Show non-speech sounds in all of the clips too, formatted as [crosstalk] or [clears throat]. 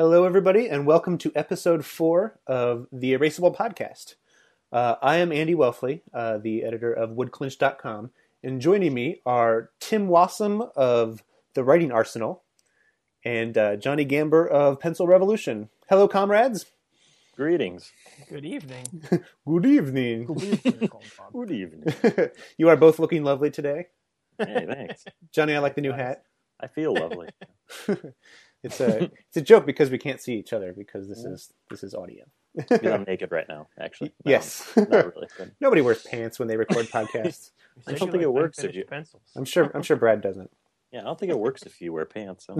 Hello, everybody, and welcome to episode four of the Erasable Podcast. Uh, I am Andy Welfle, uh, the editor of woodclinch.com, and joining me are Tim Wasem of The Writing Arsenal and uh, Johnny Gamber of Pencil Revolution. Hello, comrades. Greetings. Good evening. [laughs] Good evening. Good evening. [laughs] [laughs] you are both looking lovely today. Hey, thanks. Johnny, I like the new hat. I feel lovely. It's a [laughs] it's a joke because we can't see each other because this is this is audio. Because [laughs] I'm naked right now, actually. No, Yes. Not really. [laughs] Nobody wears pants when they record podcasts. I don't think it works if you- pencils. I'm sure I'm sure Brad doesn't. yeah, I don't think it works if you wear pants. So.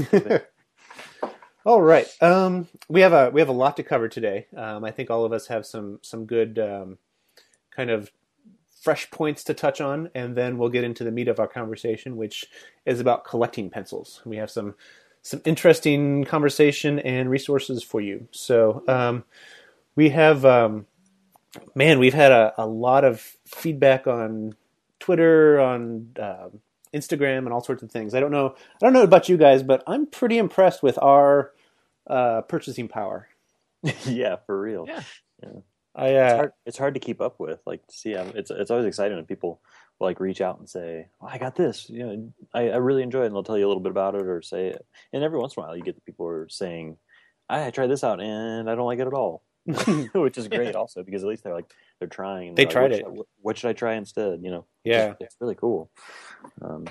All right. Um, we have a we have a lot to cover today. Um, I think all of us have some some good um, kind of fresh points to touch on, and then we'll get into the meat of our conversation, which is about collecting pencils. We have some some interesting conversation and resources for you. So um, we have, um, man, we've had a, a lot of feedback on Twitter, on um Instagram, and all sorts of things. I don't know. I don't know about you guys, but I'm pretty impressed with our uh, purchasing power. [laughs] yeah, for real. Yeah. I It's uh, hard. It's hard to keep up with. Like, to see, um, it's it's always exciting when people will, like reach out and say, oh, "I got this." You know, I, I really enjoy it, and they'll tell you a little bit about it or say it. And every once in a while, you get the people who are saying, "I, I tried this out and I don't like it at all," [laughs] which is great also because at least they're like they're trying. and They they're like, tried what should I- what should I try instead? You know. yeah, it's really cool. Um,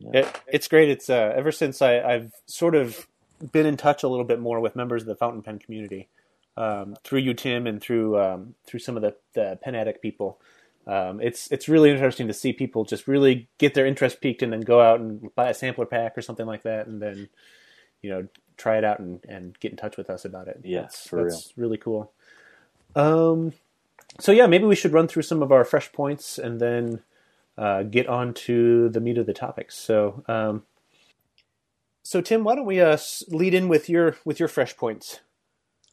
it, it's great. It's uh, ever since I, I've sort of been in touch a little bit more with members of the fountain pen community um, through you, Tim, and through um, through some of the, the pen addict people. Um, it's it's really interesting to see people just really get their interest peaked and then go out and buy a sampler pack or something like that, and then you know try it out and, and get in touch with us about it. Yeah, that's, for that's really cool. Um, so yeah, maybe we should run through some of our fresh points and then uh, get on to the meat of the topics. So, um, so Tim, why don't we uh, lead in with your with your fresh points?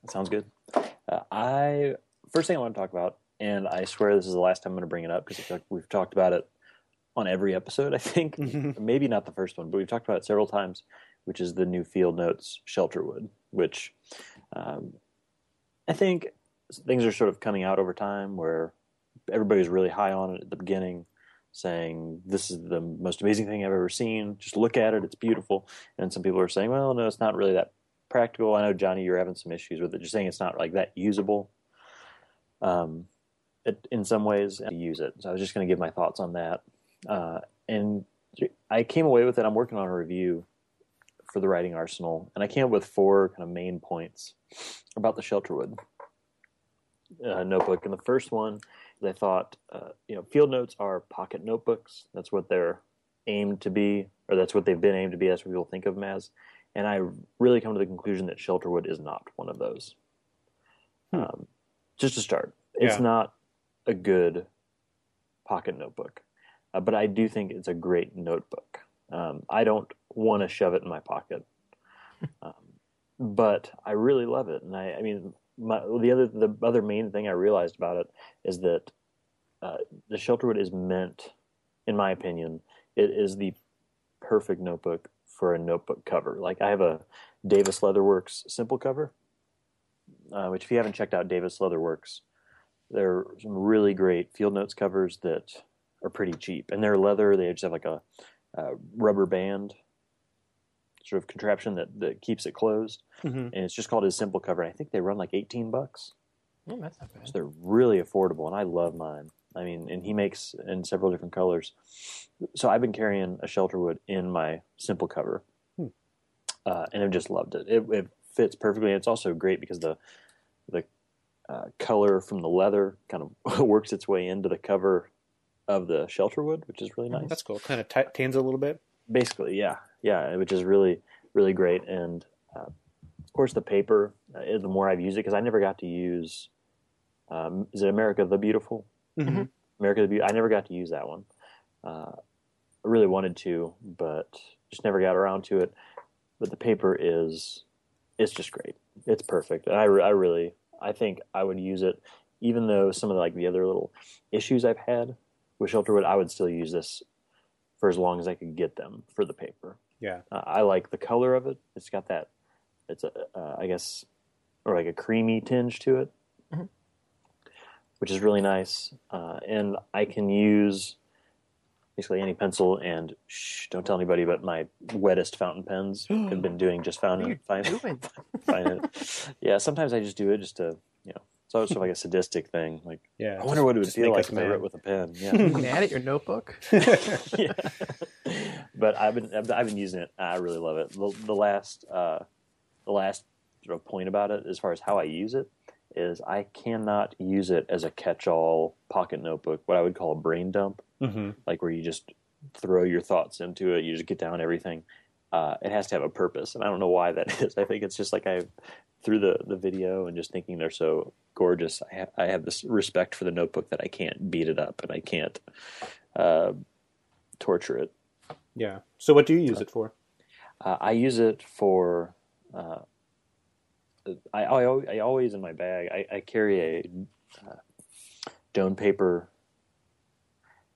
Sounds good. Uh, I first thing I want to talk about, and I swear this is the last time I'm going to bring it up because like we've talked about it on every episode. I think [laughs] maybe not the first one, but we've talked about it several times. Which is the new Field Notes Shelterwood, which um, I think things are sort of coming out over time where everybody's really high on it at the beginning, saying this is the most amazing thing I've ever seen. Just look at it; it's beautiful. And some people are saying, well, no, it's not really that practical. I know Johnny, you're having some issues with it. Just saying it's not like that usable. Um, it, in some ways, to use it. So I was just going to give my thoughts on that. Uh, and I came away with it. I'm working on a review for the writing arsenal, and I came up with four kind of main points about the Shelterwood uh, notebook. And the first one is I thought, uh, you know, field notes are pocket notebooks. That's what they're aimed to be, or that's what they've been aimed to be. That's what people think of them as. And I really come to the conclusion that Shelterwood is not one of those. Hmm. Um, just to start, it's Yeah. not a good pocket notebook, uh, but I do think it's a great notebook. Um, I don't want to shove it in my pocket, [laughs] um, but I really love it. And I, I mean, my, the other the other main thing I realized about it is that uh, the Shelterwood is meant, in my opinion, it is the perfect notebook for a notebook cover. Like I have a Davis Leatherworks simple cover, uh, which if you haven't checked out Davis Leatherworks, there are some really great field notes covers that are pretty cheap, and they're leather. They just have like a, a rubber band sort of contraption that, that keeps it closed, Mm-hmm. and it's just called a simple cover. And I think they run like eighteen bucks. Oh, that's not bad. So they're really affordable, and I love mine. I mean, and he makes in several different colors. So I've been carrying a Shelterwood in my simple cover, Hmm. uh, and I've just loved it. it. It fits perfectly. It's also great because the the uh, color from the leather kind of [laughs] works its way into the cover of the Shelterwood, which is really nice. That's cool. Kind of t- tans a little bit. Basically, yeah, yeah, which is really really great. And uh, of course, the paper. Uh, the more I've used it, because I never got to use. Um, is it America the Beautiful? Mm-hmm. America the Beautiful. I never got to use that one. Uh, I really wanted to, but just never got around to it. But the paper is, it's just great. It's perfect. And I, I really, I think I would use it, even though some of the, like the other little issues I've had with Shelterwood, I would still use this for as long as I could get them for the paper. Yeah. Uh, I like the color of it. It's got that it's a uh, I guess or like a creamy tinge to it, Mhm. which is really nice. Uh, and I can use basically any pencil and shh, don't tell anybody. But my wettest fountain pens [gasps] have been doing just What are you find, doing? [laughs] find it. Yeah, sometimes I just do it just to you know. It's always sort of like a sadistic thing. Like Yeah. I wonder what it would feel like us if I wrote with a pen. [laughs] Yeah. You mad at your notebook? [laughs] yeah. But I've been I've, I've been using it. I really love it. The, the last uh, the last sort of point about it, as far as how I use it, is I cannot use it as a catch-all pocket notebook. What I would call a brain dump, hmm like where you just throw your thoughts into it. You just get down everything. Uh, it has to have a purpose, and I don't know why that [laughs] is. I think it's just like I through the the video and just thinking they're so gorgeous. I ha- I have this respect for the notebook that I can't beat it up and I can't uh, torture it. Yeah. So what do you use it for? Uh, I use it for. I, I I always in my bag. I, I carry a uh, Doane paper.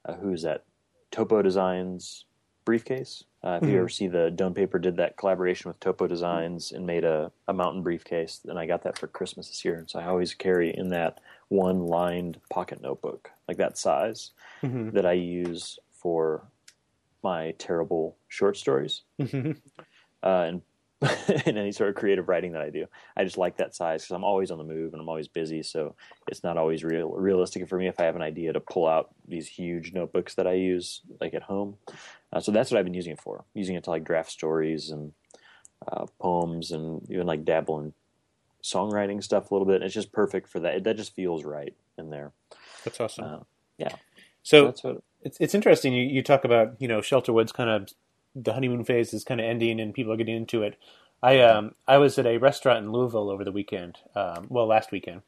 Uh, who is that? Topo Designs briefcase. Uh, if you Mhm. ever see the Doane paper did that collaboration with Topo Designs and made a, a mountain briefcase, and I got that for Christmas this year. And so I always carry in that one lined pocket notebook, like that size, hmm that I use for my terrible short stories hmm uh, and [laughs] in any sort of creative writing that I do. I just like that size because I'm always on the move and I'm always busy. So it's not always real realistic for me if I have an idea to pull out these huge notebooks that I use like at home. Uh, so that's what I've been using it for. Using it to like draft stories and uh, poems and even like dabble in songwriting stuff a little bit. It's just perfect for that. That just feels right in there. That's awesome. Uh, yeah. so that's what. it's it's interesting. You, you talk about you know Shelterwood's kind of the honeymoon phase is kind of ending and people are getting into it. I um I was at a restaurant in Louisville over the weekend, um, well last weekend,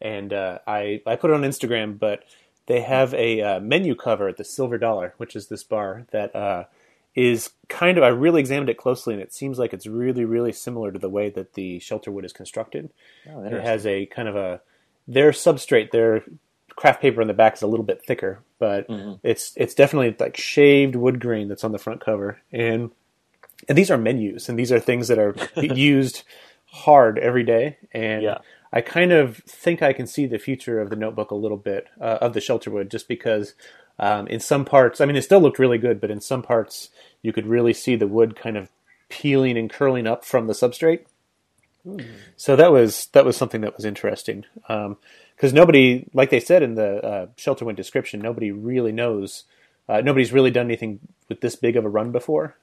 and uh, I I put it on Instagram, but they have a uh, menu cover at the Silver Dollar, which is this bar that uh, is kind of I really examined it closely, and it seems like it's really really similar to the way that the Shelterwood is constructed. Oh, It has a kind of a their substrate, their craft paper on the back is a little bit thicker, but Mhm. it's it's definitely like shaved wood grain that's on the front cover, and and these are menus, and these are things that are [laughs] used hard every day, and Yeah. I kind of think I can see the future of the notebook a little bit uh, of the Shelterwood, just because um, in some parts, I mean, it still looked really good, but in some parts you could really see the wood kind of peeling and curling up from the substrate. So that was that was something that was interesting because nobody, like they said in the uh, Shelterwood description, nobody really knows. Uh, nobody's really done anything with this big of a run before.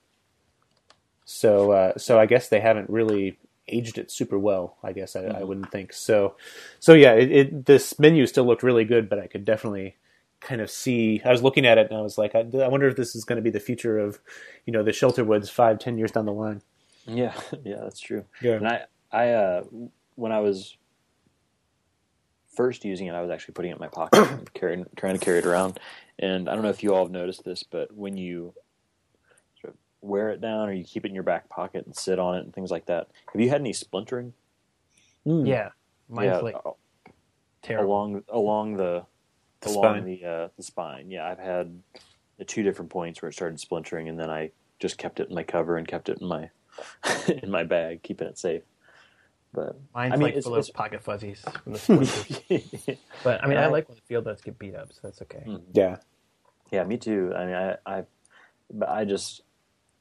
So uh, so I guess they haven't really aged it super well. I guess I, I wouldn't think so. So yeah, it, it this menu still looked really good, but I could definitely kind of see. I was looking at it and I was like, I, I wonder if this is going to be the future of, you know, the Shelterwoods five, ten years down the line. Yeah, [laughs] yeah, that's true. Yeah. And I, I, uh, when I was first using it, I was actually putting it in my pocket, [coughs] and carrying, trying to carry it around. And I don't know if you all have noticed this, but when you sort of wear it down or you keep it in your back pocket and sit on it and things like that, have you had any splintering? Yeah, mine's yeah, like uh, terrible. along along the, The along spine. the uh, the spine. Yeah, I've had the two different points where it started splintering, and then I just kept it in my cover and kept it in my [laughs] in my bag, keeping it safe. But Mine's I mean, like it's- full it's- of pocket fuzzies from the [laughs] splinters. but I mean, I like when the field notes get beat up, so that's okay. Mm. Yeah. Yeah, me too. I mean, I, I, but I just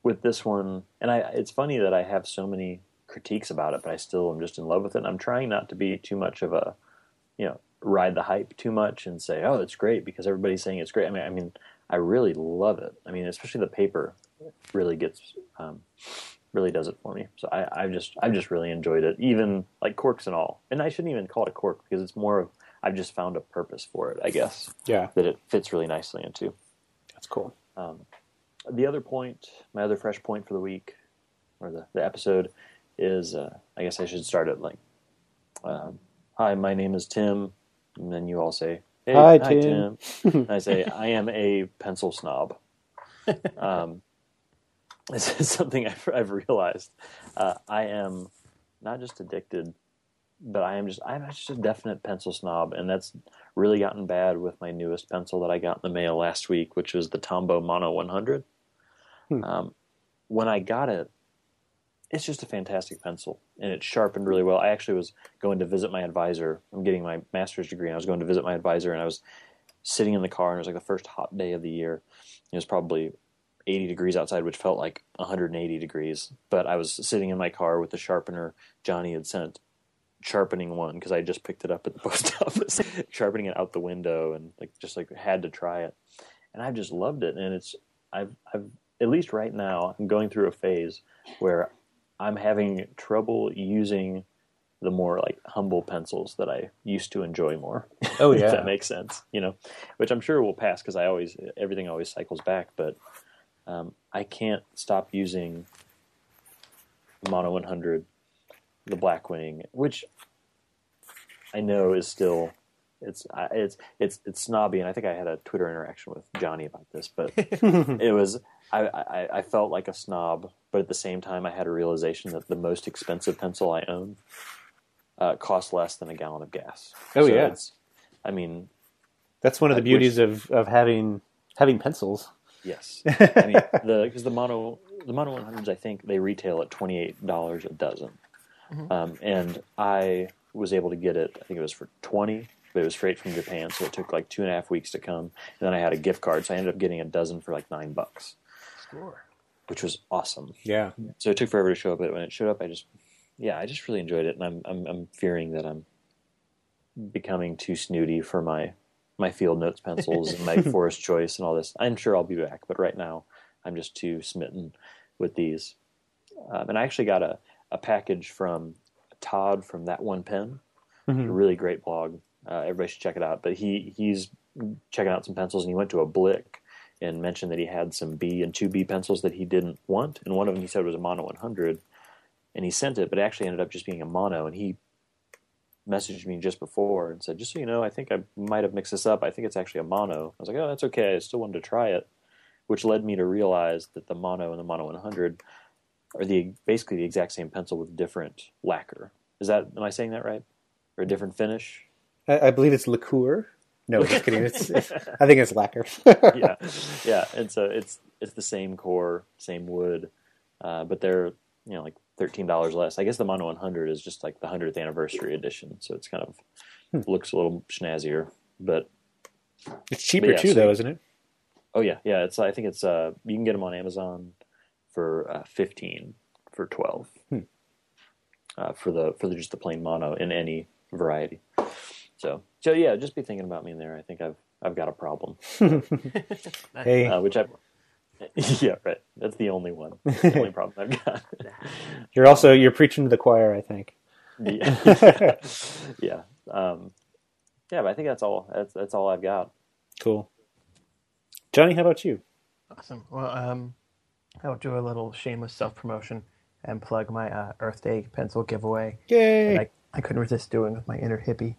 with this one, and I. It's funny that I have so many critiques about it, but I still am just in love with it. And I'm trying not to be too much of a, you know, ride the hype too much and say, "Oh, it's great," because everybody's saying it's great. I mean, I mean, I really love it. I mean, especially the paper really gets, um, really does it for me. So I, I've just, I've just really enjoyed it, even like corks and all. And I shouldn't even call it a cork because it's more of, I've just found a purpose for it, I guess, Yeah. that it fits really nicely into. That's cool. Um, the other point, my other fresh point for the week or the, the episode is uh, I guess I should start it like, um, Hi, my name is Tim. And then you all say, Hey, Hi, Tim. Tim." And I say, I am a pencil snob. [laughs] um, this is [laughs] something I've, I've realized. Uh, I am not just addicted, but I am just I'm just a definite pencil snob, and that's really gotten bad with my newest pencil that I got in the mail last week, which was the Tombow Mono 100. Hmm. Um, when I got it, it's just a fantastic pencil, and it's sharpened really well. I actually was going to visit my advisor. I'm getting my master's degree, and I was going to visit my advisor, and I was sitting in the car, and it was like the first hot day of the year. It was probably 80 degrees outside, which felt like 180 degrees. But I was sitting in my car with the sharpener Johnny had sent, sharpening one because I just picked it up at the [laughs] post office, sharpening it out the window, and like just like had to try it, and I've just loved it. And it's I've I've at least right now I'm going through a phase where I'm having trouble using the more like humble pencils that I used to enjoy more. Oh, [laughs] if yeah. that makes sense, you know, which I'm sure will pass because I always everything always cycles back, but um, I can't stop using Mono 100, the Blackwing, which I know is still it's it's it's it's snobby, and I think I had a Twitter interaction with Johnny about this, but [laughs] it was I, I I felt like a snob, but at the same time, I had a realization that the most expensive pencil I own uh, costs less than a gallon of gas. Oh, yeah. it's, I mean, That's one of the beauties of, of having having pencils. Yes, [laughs] I mean the because the mono the mono 100s I think they retail at twenty eight dollars a dozen, um, and I was able to get it. I think it was for twenty. But it was straight from Japan, so it took like two and a half weeks to come. And then I had a gift card, so I ended up getting a dozen for like nine bucks, Score. which was awesome. Yeah. so it took forever to show up. But when it showed up, I just, yeah, I just really enjoyed it, and I'm, I'm, I'm fearing that I'm becoming too snooty for my, my field notes pencils and my [laughs] forest choice and all this. I'm sure I'll be back, but right now I'm just too smitten with these. Um, and I actually got a, a package from Todd from that one pen, a Mhm. really great blog. Uh, everybody should check it out. But he he's checking out some pencils, and he went to a Blick and mentioned that he had some B and two B pencils that he didn't want, and one of them he said was a mono 100, and he sent it, but it actually ended up just being a mono, and he messaged me just before and said, just so you know, I think I might have mixed this up. I think it's actually a mono. I was like, oh, that's okay. I still wanted to try it, which led me to realize that the mono and the mono 100 are the basically the exact same pencil with different lacquer. Is that am I saying that right? Or a different finish? I, I believe it's liqueur. No, just kidding. It's, it's, [laughs] I think it's lacquer. yeah, [laughs] yeah. And so it's it's the same core, same wood, uh, but they're you know like thirteen dollars less. I guess the Mono 100 is just like the hundredth anniversary edition, so it's kind of looks a little snazzier. But It's cheaper But yeah, too, so- though, isn't it? oh yeah, yeah. It's I think it's uh you can get them on Amazon for uh, fifteen for twelve. Hmm. Uh, for the for the, just the plain mono in any variety. So so yeah, just be thinking about me in there. I think I've I've got a problem. [laughs] [laughs] Hey, uh, which I, [laughs] yeah, right. That's the only one. That's the only [laughs] problem I've got. [laughs] you're also you're preaching to the choir. I think. yeah, yeah, um, yeah. But I think that's all. That's that's all I've got. Cool. Johnny, how about you? Awesome. Well, um, I'll do a little shameless self promotion and plug my uh, Earth Day pencil giveaway. Yay! that I, I couldn't resist doing with my inner hippie.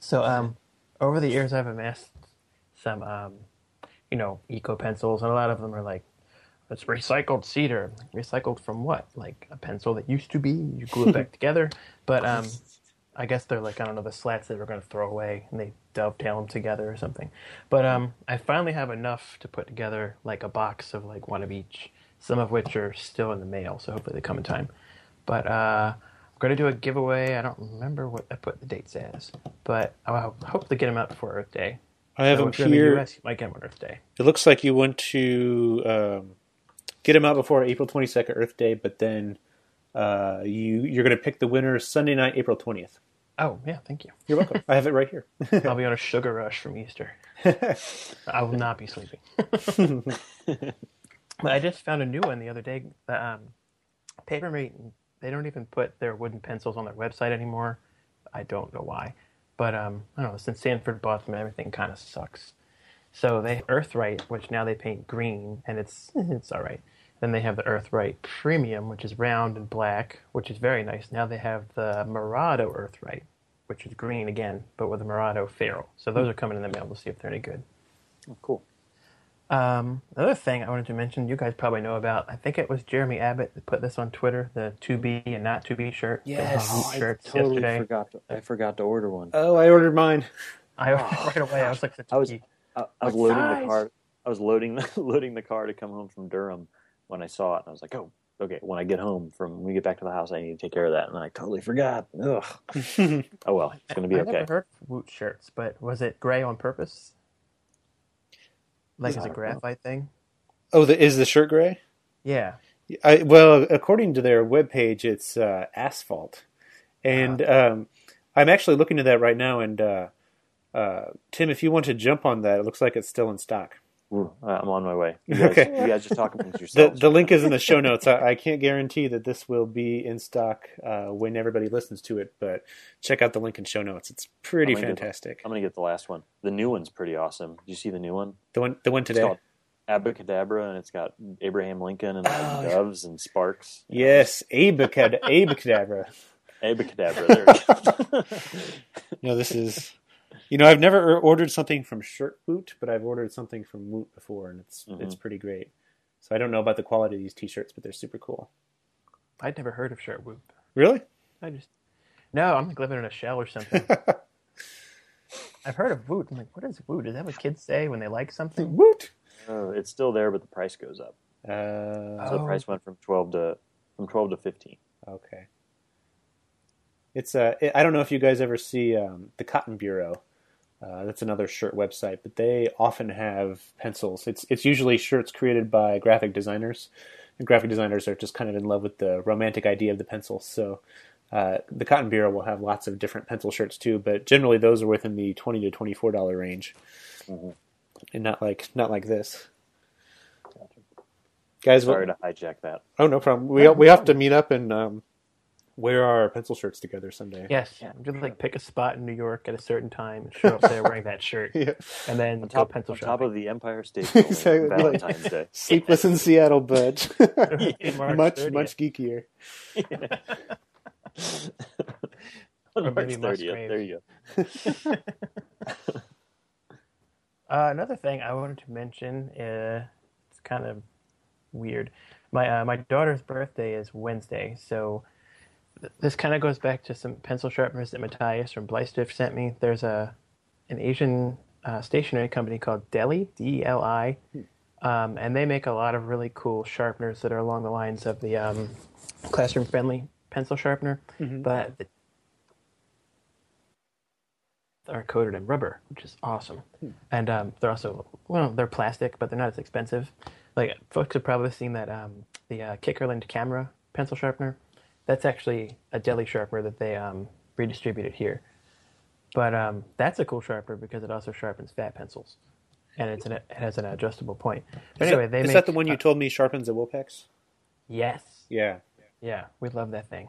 so, um, over the years, I've amassed some, um, you know, eco pencils, and a lot of them are like, it's recycled cedar. Recycled from what? Like a pencil that used to be. You glue it back [laughs] together. But um, I guess they're like I don't know the slats they were going to throw away, and they dovetail them together or something. But um, I finally have enough to put together like a box of like one of each. Some of which are still in the mail, so hopefully they come in time. But uh, I'm going to do a giveaway. I don't remember what I put the dates as, but I hope to get them out before Earth Day. I have So you're in the here. US, you might get on Earth Day. It looks like you want to um, get them out before April 22nd, Earth Day, but then uh, you you're going to pick the winner Sunday night, April 20th. Oh yeah, thank you. You're welcome. I have it right here. [laughs] I'll be on a sugar rush from Easter. [laughs] I will not be sleeping. [laughs] but I just found a new one the other day. Um, Papermate, they don't even put their wooden pencils on their website anymore. I don't know why. But um, I don't know, since Sanford bought them, everything kind of sucks. So they EarthWrite, which now they paint green, and it's [laughs] it's all right. Then they have the EarthWrite Premium, which is round and black, which is very nice. Now they have the Mirado EarthWrite, which is green again, but with a Mirado ferrule. So those are coming in the mail. We'll see if they're any good. Oh, cool. Um, another thing I wanted to mention, you guys probably know about. I think it was Jeremy Abbott that put this on Twitter, the to be and not to be shirt. Yes. Oh, I totally yesterday. forgot. To, I forgot to order one. oh, I ordered mine. [laughs] I right away I was like, I was- I, I was loading size? the car. I was loading the [laughs] loading the car to come home from Durham when I saw it, and I was like, "Oh, okay, when I get home from when we get back to the house, I need to take care of that, and I totally forgot. Ugh. [laughs] oh well, it's going to be I okay. never heard of Woot shirts, but was it gray on purpose? Like as a graphite thing? Oh, the, is the shirt gray? Yeah. I, well, according to their webpage, it's uh, asphalt, and um, I'm actually looking at that right now. And uh, uh, Tim, if you want to jump on that, it looks like it's still in stock. Ooh, I'm on my way. You guys, Okay. you guys just talk amongst The yourselves. the link is in the show notes. I, I can't guarantee that this will be in stock uh, when everybody listens to it, but check out the link in show notes. It's pretty I'm get- fantastic. I'm going to get the last one. The new one's pretty awesome. Did you see the new one? The one the one It's today. called Abacadabra, and it's got Abraham Lincoln and Oh, yeah. doves and sparks. Yes, Abacad- Abacadabra. Abacadabra. There. [laughs] No, this is. You know, I've never ordered something from Shirt Woot, but I've ordered something from Woot before, and it's Mhm. it's pretty great. So I don't know about the quality of these T-shirts, but they're super cool. I'd never heard of shirt Woot. Really? I just no, I'm like living in a shell or something. [laughs] I've heard of Woot. I'm like, what is Woot? Is that what kids say when they like something? Woot. Oh, it's still there, but the price goes up. Uh, So the price went from twelve to from twelve to fifteen. okay. It's uh, I don't know if you guys ever see um, the Cotton Bureau. Uh, that's another shirt website, but they often have pencils. It's it's usually shirts created by graphic designers, and graphic designers are just kind of in love with the romantic idea of the pencil. So uh, the Cotton Bureau will have lots of different pencil shirts too, but generally those are within the twenty to twenty four dollar range, Mhm. and not like not like this. Guys, Sorry to hijack that. oh no problem. We we have to meet up and um, wear our pencil shirts together someday. Yes, yeah. just like pick a spot in New York at a certain time and show up there wearing that shirt, [laughs] Yeah. and then On go top, pencil on top of the Empire [laughs] State Building, Exactly, like- Valentine's Day. Sleepless in Seattle, but [laughs] much 30th. much geekier. On Or March 30th. There you go. Uh, another thing I wanted to mention, uh, it's kind of weird. My uh, my daughter's birthday is Wednesday, so th- this kind of goes back to some pencil sharpeners that Matthias from Bleistift sent me. There's a an Asian uh, stationery company called Deli D E L I, um, and they make a lot of really cool sharpeners that are along the lines of the um, classroom friendly pencil sharpener, but the are coated in rubber, which is awesome. And um, they're also well, they're plastic, but they're not as expensive. Like folks have probably seen that um, the uh, Kikkerland camera pencil sharpener. That's actually a deli sharpener that they um, redistributed here. But um, that's a cool sharpener because it also sharpens fat pencils, and it's an, it has an adjustable point. But Is anyway, that- they is make, that the one you uh, told me sharpens the Wilpex? yes, Yeah. yeah, we love that thing.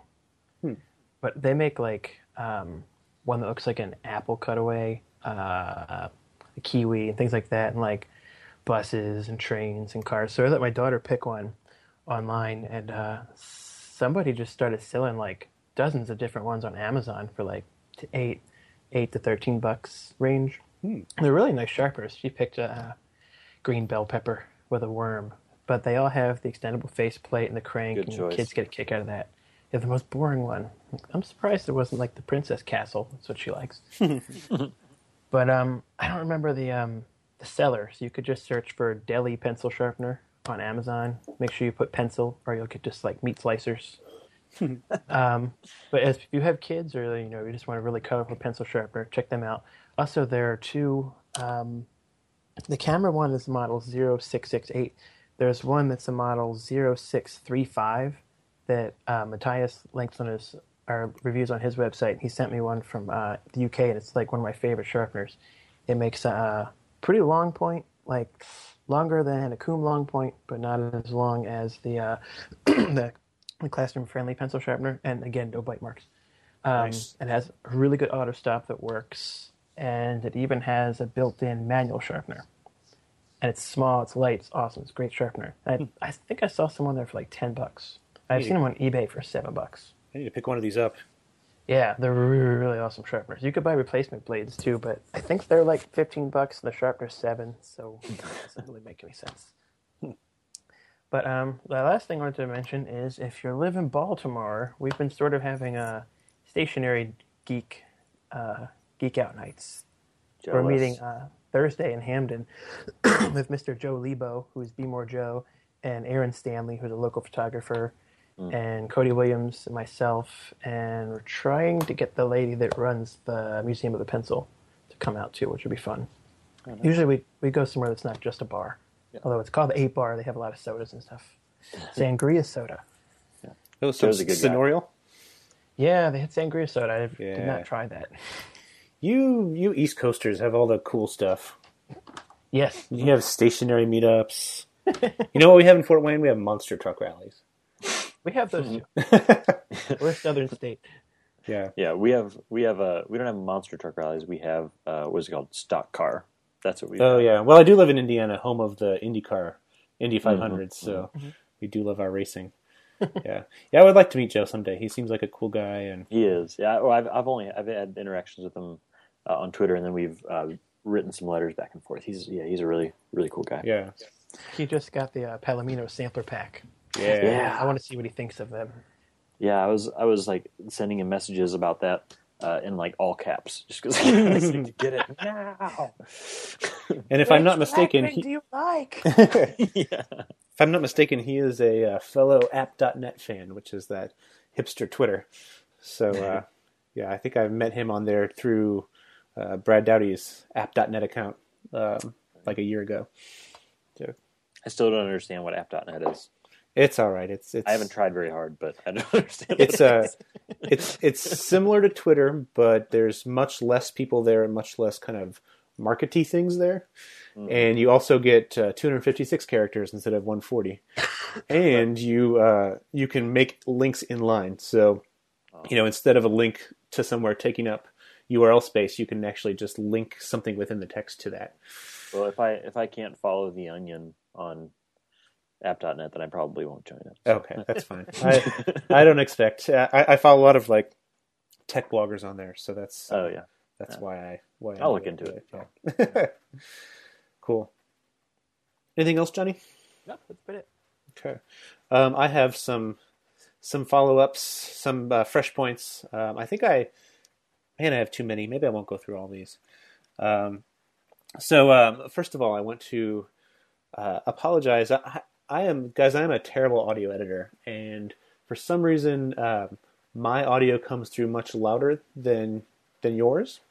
Hmm. But they make like um, one that looks like an apple cutaway, uh, a kiwi, and things like that, and like buses and trains and cars. So I let my daughter pick one online, and uh, somebody just started selling like dozens of different ones on Amazon for like t- eight, eight to thirteen bucks range. They're really nice sharpeners. She picked a green bell pepper with a worm, but they all have the extendable faceplate and the crank, Good and choice. kids get a kick out of that. The most boring one. I'm surprised it wasn't like the Princess Castle. That's what she likes. [laughs] but um, I don't remember the um, the seller, so you could just search for deli pencil sharpener on Amazon. Make sure you put pencil, or you'll get just like meat slicers. [laughs] um, but if you have kids, or you know, you just want a really colorful pencil sharpener, check them out. Also, there are two. Um, the camera one is model 0668. There's one that's a model 0635 that uh, Matthias links on his our reviews on his website. He sent me one from uh, the UK, and it's like one of my favorite sharpeners. It makes a pretty long point, like longer than a KUM long point, but not as long as the uh, [clears throat] the, the classroom friendly pencil sharpener. And again, no bite marks. Um, Nice. It has a really good auto stop that works, and it even has a built-in manual sharpener. And it's small, it's light, it's awesome, it's a great sharpener. I, I think I saw someone there for like ten bucks. I've seen them on eBay for seven bucks. I need to pick one of these up. Yeah, they're really, really awesome sharpeners. You could buy replacement blades too, but I think they're like fifteen bucks. and The sharpener's seven, so it doesn't really make any sense. [laughs] But um, the last thing I wanted to mention is if you live in Baltimore, we've been sort of having a stationary geek uh, geek out nights. We're meeting uh, Thursday in Hampden [coughs] with Mr. Joe Lebo, who is Be More Joe, and Aaron Stanley, who's a local photographer, Mm. and Cody Williams and myself, and we're trying to get the lady that runs the Museum of the Pencil to come out too, which would be fun. Oh, nice. Usually we, we go somewhere that's not just a bar. Yeah. Although it's called the Eight Bar, they have a lot of sodas and stuff. [laughs] Sangria soda. It was some Joe's a good guy. Yeah, they had sangria soda. I did not try that. You you East Coasters have all the cool stuff. Yes. You have stationary meetups. [laughs] you know what we have in Fort Wayne? We have monster truck rallies. We have those too. [laughs] We're a southern state. Yeah. Yeah, we have we have uh we don't have monster truck rallies. We have uh what's it called? Stock car. That's what we. Oh have. yeah. Well, I do live in Indiana, home of the IndyCar, Indy 500. Mhm. So we do love our racing. [laughs] yeah. Yeah. I would like to meet Joe someday. He seems like a cool guy, and He is. Yeah. Well, I've I've only I've had interactions with him uh, on Twitter, and then we've uh, written some letters back and forth. He's yeah, he's a really really cool guy. yeah. He just got the uh, Palomino sampler pack. Yeah. Yeah. I want to see what he thinks of them. Yeah, I was I was like sending him messages about that uh, in like all caps, [laughs] just because [laughs] I need to get it now. [laughs] And if I'm not mistaken, he, do you like? yeah. if I'm not mistaken, he is a uh, fellow App.net fan, which is that hipster Twitter. So uh, yeah, I think I've met him on there through uh, Brad Dowdy's App.net account um, like a year ago. So I still don't understand what app.net is. It's all right. It's it's I haven't tried very hard, but I don't [laughs] understand. it's what it uh, is. it's it's similar to Twitter, but there's much less people there and much less kind of markety things there. Mhm. And you also get uh, 256 characters instead of 140, [laughs] and you uh, you can make links in line. So you know instead of a link to somewhere taking up URL space, you can actually just link something within the text to that. Well, if I if I can't follow the onion on app.net, then I probably won't join it. Okay, that's fine. [laughs] I I don't expect. I, I follow a lot of like tech bloggers on there, so that's oh yeah. That's Yeah. why I why I I'll do look into it. Yeah. [laughs] cool. Anything else, Johnny? no, that's about it. Okay. Um, I have some some follow ups, some uh, fresh points. Um, I think I man, I have too many. Maybe I won't go through all these. Um, so um, first of all, I want to uh, apologize. I, I am guys. I am a terrible audio editor, and for some reason, um, my audio comes through much louder than than yours.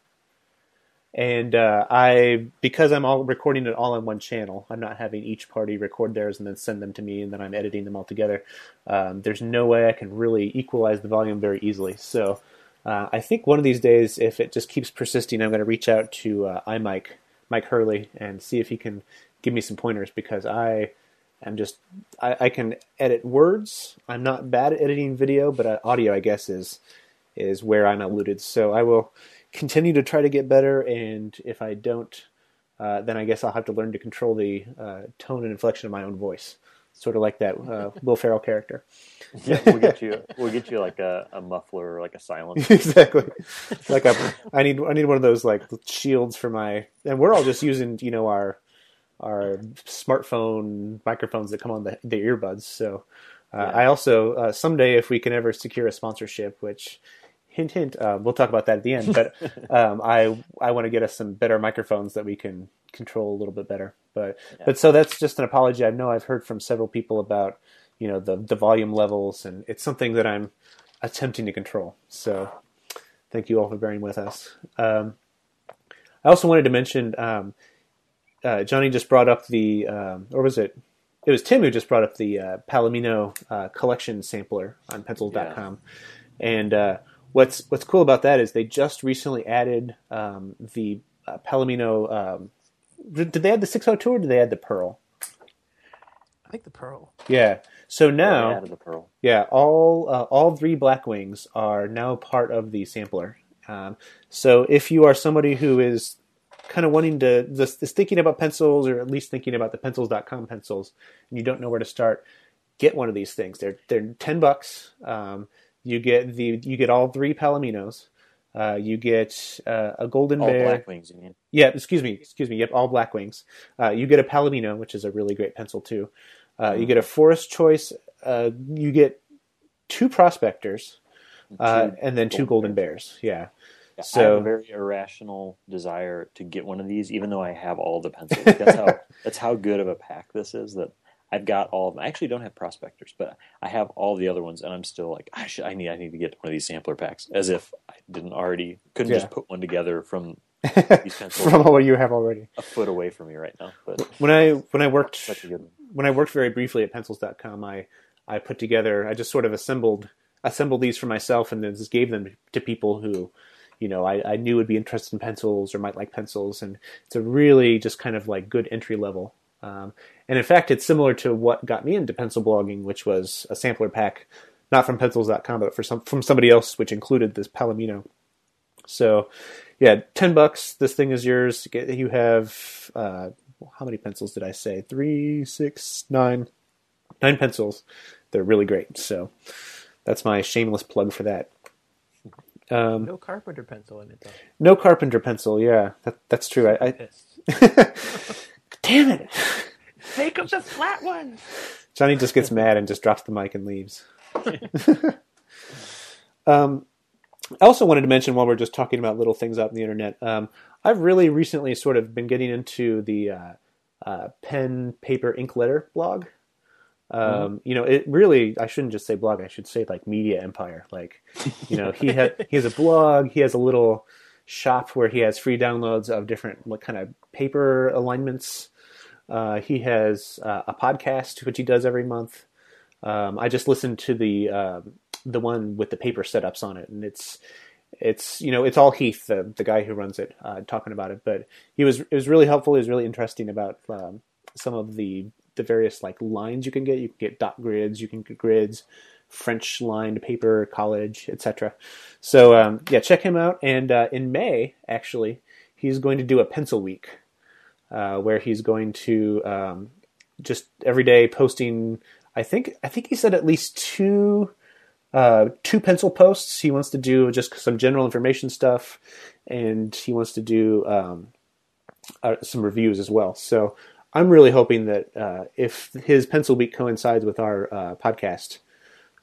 And uh, I, because I'm all recording it all on one channel, I'm not having each party record theirs and then send them to me, and then I'm editing them all together. Um, there's no way I can really equalize the volume very easily. So uh, I think one of these days, if it just keeps persisting, I'm going to reach out to uh, iMyke, Myke Hurley, and see if he can give me some pointers because I am just I, I can edit words. I'm not bad at editing video, but uh, audio, I guess, is is where I'm eluded. So I will continue to try to get better, and if I don't, uh, then I guess I'll have to learn to control the uh, tone and inflection of my own voice, sort of like that uh, [laughs] Will Ferrell character. Yeah, we'll get you. We'll get you like a, a muffler or like a silencer. [laughs] exactly. Like a, I need I need one of those like shields for my, and we're all just using you know our our smartphone microphones that come on the the earbuds. So uh, Yeah. I also uh, someday if we can ever secure a sponsorship, which hint hint, uh, we'll talk about that at the end. But [laughs] um, I I want to get us some better microphones that we can control a little bit better. But but so that's just an apology. I know I've heard from several people about you know the the volume levels, and it's something that I'm attempting to control. So thank you all for bearing with us. Um, I also wanted to mention um, uh, Johnny just brought up the um, or was it? It was Tim who just brought up the uh, Palomino uh, collection sampler on Pencils.com, and uh, what's what's cool about that is they just recently added um, the uh, Palomino. Um, did did they add the 602 or did they add the Pearl? I think the pearl. Yeah. So now, we added the pearl. yeah, all uh, all three Blackwings are now part of the sampler. Um, so if you are somebody who is kind of wanting to just is thinking about pencils or at least thinking about the pencils.com pencils and you don't know where to start, get one of these things. They're they're ten bucks. Um, you get the you get all three Palominos. Uh, you get uh, a golden All bear. black wings, you mean? Yeah, excuse me, excuse me. Yep, all black wings. Uh, you get a Palomino, which is a really great pencil too. Uh, you get a Forest Choice. Uh, you get two Prospectors, uh, Two and then two Golden Golden Bears. Yeah. Yeah, I have So- a very irrational desire to get one of these, even though I have all the pencils. Like, that's how [laughs] that's how good of a pack this is. That I've got all of them. I actually don't have prospectors, but I have all the other ones, and I'm still like, I should, I need, I need to get one of these sampler packs, as if I didn't already couldn't Yeah. just put one together from these [laughs] pencils From what you have already. a foot away from me right now. But When I when I worked such a good when I worked very briefly at pencils.com, I I put together I just sort of assembled assembled these for myself and then just gave them to people who you know I, I knew would be interested in pencils or might like pencils and it's a really just kind of like good entry level. Um, and in fact it's similar to what got me into pencil blogging which was a sampler pack not from pencils.com but for some from somebody else which included this palomino. So yeah 10 bucks this thing is yours. You have uh, how many pencils did i say? Three six nine nine pencils. They're really great. So that's my shameless plug for that um, No carpenter pencil in it though. no carpenter pencil yeah that, that's true I, I [laughs] [laughs] damn it Make up the flat one. Johnny just gets mad and just drops the mic and leaves. [laughs] um, I also wanted to mention while we're just talking about little things out in the internet, um, I've really recently sort of been getting into the uh, uh, pen, paper, ink letter blog. Um, You know, it really, I shouldn't just say blog, I should say like media empire. Like, [laughs] you know, he had, he has a blog, he has a little shop where he has free downloads of different what kind of paper alignments. Uh, he has uh, a podcast which he does every month. Um, I just listened to the um the one with the paper setups on it, and it's it's you know it's all Heath, the the guy who runs it, uh, talking about it. But he was it was really helpful. He was really interesting about um, some of the the various like lines you can get. You can get dot grids, you can get grids, French lined paper, college, etc. So um, yeah, check him out. And uh, in May, actually, he's going to do a pencil week uh, where he's going to um, just every day posting. I think I think he said at least two uh, two pencil posts. He wants to do just some general information stuff, and he wants to do um, uh, some reviews as well. So I'm really hoping that uh, if his pencil week coincides with our uh, podcast,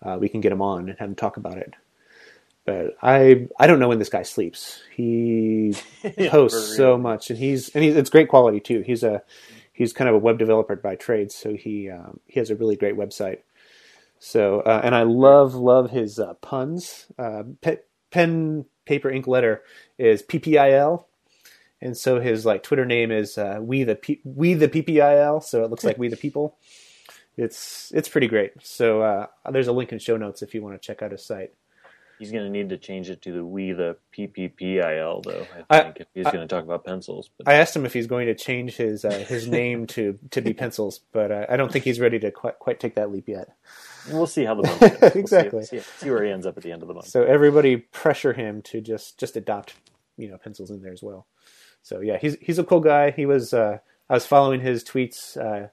uh, we can get him on and have him talk about it. But I I don't know when this guy sleeps. He [laughs] posts so much, and he's and he's, it's great quality too. He's a he's kind of a web developer by trade, so he um, he has a really great website. So uh, and I love love his uh, puns. Uh, pe- pen paper ink letter is PPIL, and so his like Twitter name is uh, we the P- we the PPIL. So it looks like we the people. It's it's pretty great. So uh, there's a link in show notes if you want to check out his site. He's going to need to change it to the we the PPPIL though. I I- think if he's going to talk about pencils. But I asked him if he's going to change his uh, his name to to be pencils, but uh, I don't think he's ready to quite quite take that leap yet. we'll see how the [laughs] month goes. We'll see- Exactly. See, see where he ends up at the end of the month. So everybody pressure him to just just adopt you know pencils in there as well. So yeah, he's he's a cool guy. He was uh, I was following his tweets. Uh,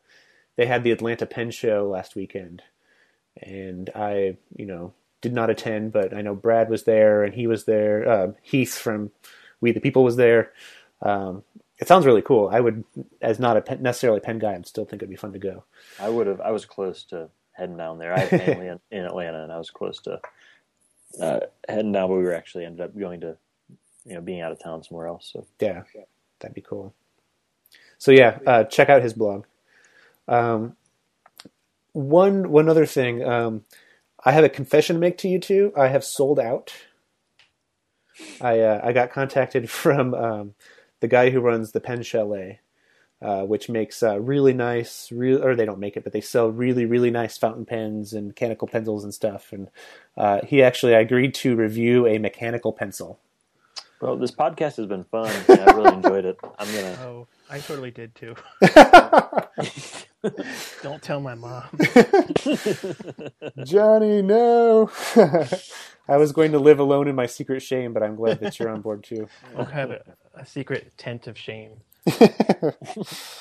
they had the Atlanta Pen Show last weekend, and I you know did not attend, but I know Brad was there and he was there. Uh, Heath from We the People was there. Um, it sounds really cool. I would, as not a pen, necessarily pen guy, I'd still think it'd be fun to go. I would have. I was close to heading down there. I have family in, in Atlanta, and I was close to uh, heading down, but we were actually ended up going to, you know, being out of town somewhere else. So Yeah, that'd be cool. So yeah, uh, check out his blog. Um, one one other thing, um, I have a confession to make to you two. I have sold out. I uh, I got contacted [laughs] from um, the guy who runs the Pen Chalet, uh, which makes uh, really nice, real or they don't make it, but they sell really really nice fountain pens and mechanical pencils and stuff. And uh, he actually I agreed to review a mechanical pencil. Well, this podcast has been fun. and I really enjoyed it. I'm gonna. [laughs] Oh, I totally did too. [laughs] Don't tell my mom. [laughs] Johnny, no. I was going to live alone in my secret shame, but I'm glad that you're on board too. I'll have a, a secret tent of shame.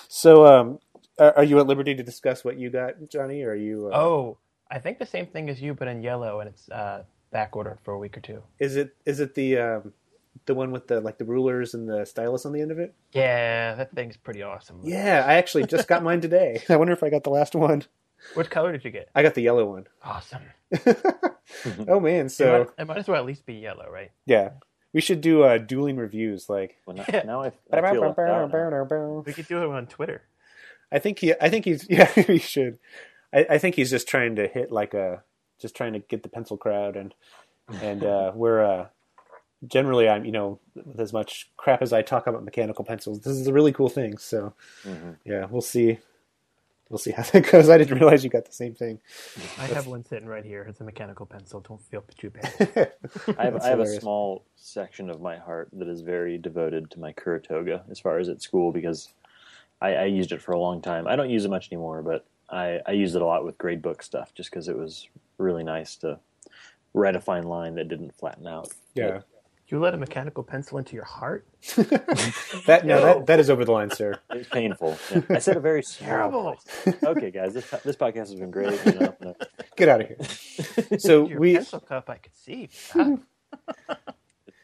So, um, are, are you at liberty to discuss what you got, Johnny? Or are you? Uh, Oh, I think the same thing as you, but in yellow, and it's uh, back ordered for a week or two. is it is it the um, the one with the like the rulers and the stylus on the end of it? Yeah, that thing's pretty awesome. Yeah, I actually just got mine today. [laughs] I wonder if I got the last one. Which color did you get? I got the yellow one. Awesome. [laughs] Oh man, it, so might, it might as well at least be yellow, right? yeah, we should do uh, dueling reviews. Like, Well, now, Yeah. now I, I feel left out. now. We could do it on Twitter. I think he. I think he's. [laughs] Yeah, he should. I, I think he's just trying to hit like a, just trying to get the pencil crowd, and and uh, we're uh, generally I'm you know with as much crap as I talk about mechanical pencils, this is a really cool thing. So Mm-hmm. yeah, we'll see. We'll see how that goes. I didn't realize you got the same thing. I have one sitting right here. It's a mechanical pencil. Don't feel too bad. [laughs] I have, I have a small section of my heart that is very devoted to my Kuru Toga as far as at school because I, I used it for a long time. I don't use it much anymore, but I, I used it a lot with grade book stuff just because it was really nice to write a fine line that didn't flatten out. Yeah, you let a mechanical pencil into your heart? [laughs] that no, that that is over the line, sir. It's painful. Yeah. I said a very small Terrible. Okay, guys, this this podcast has been great. You know, no. [laughs] Get out of here. [laughs] So Your we pencil cup, I could see.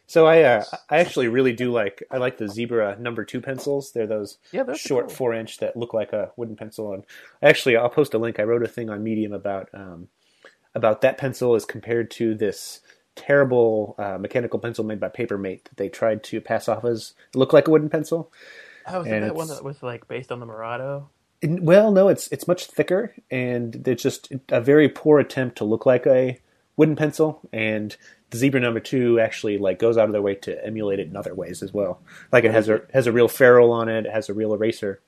So I uh, I actually really do like I like the zebra number two pencils. They're those Yeah, short cool. four inch that look like a wooden pencil. And actually, I'll post a link. I wrote a thing on Medium about um, about that pencil as compared to this terrible uh, mechanical pencil made by Papermate that they tried to pass off as look like a wooden pencil. Oh, was it that one that was like based on the Mirado? Well, no, it's it's much thicker, and it's just a very poor attempt to look like a wooden pencil. And the Zebra Number Two actually like goes out of their way to emulate it in other ways as well. Like it has a has a real ferrule on it, it has a real eraser.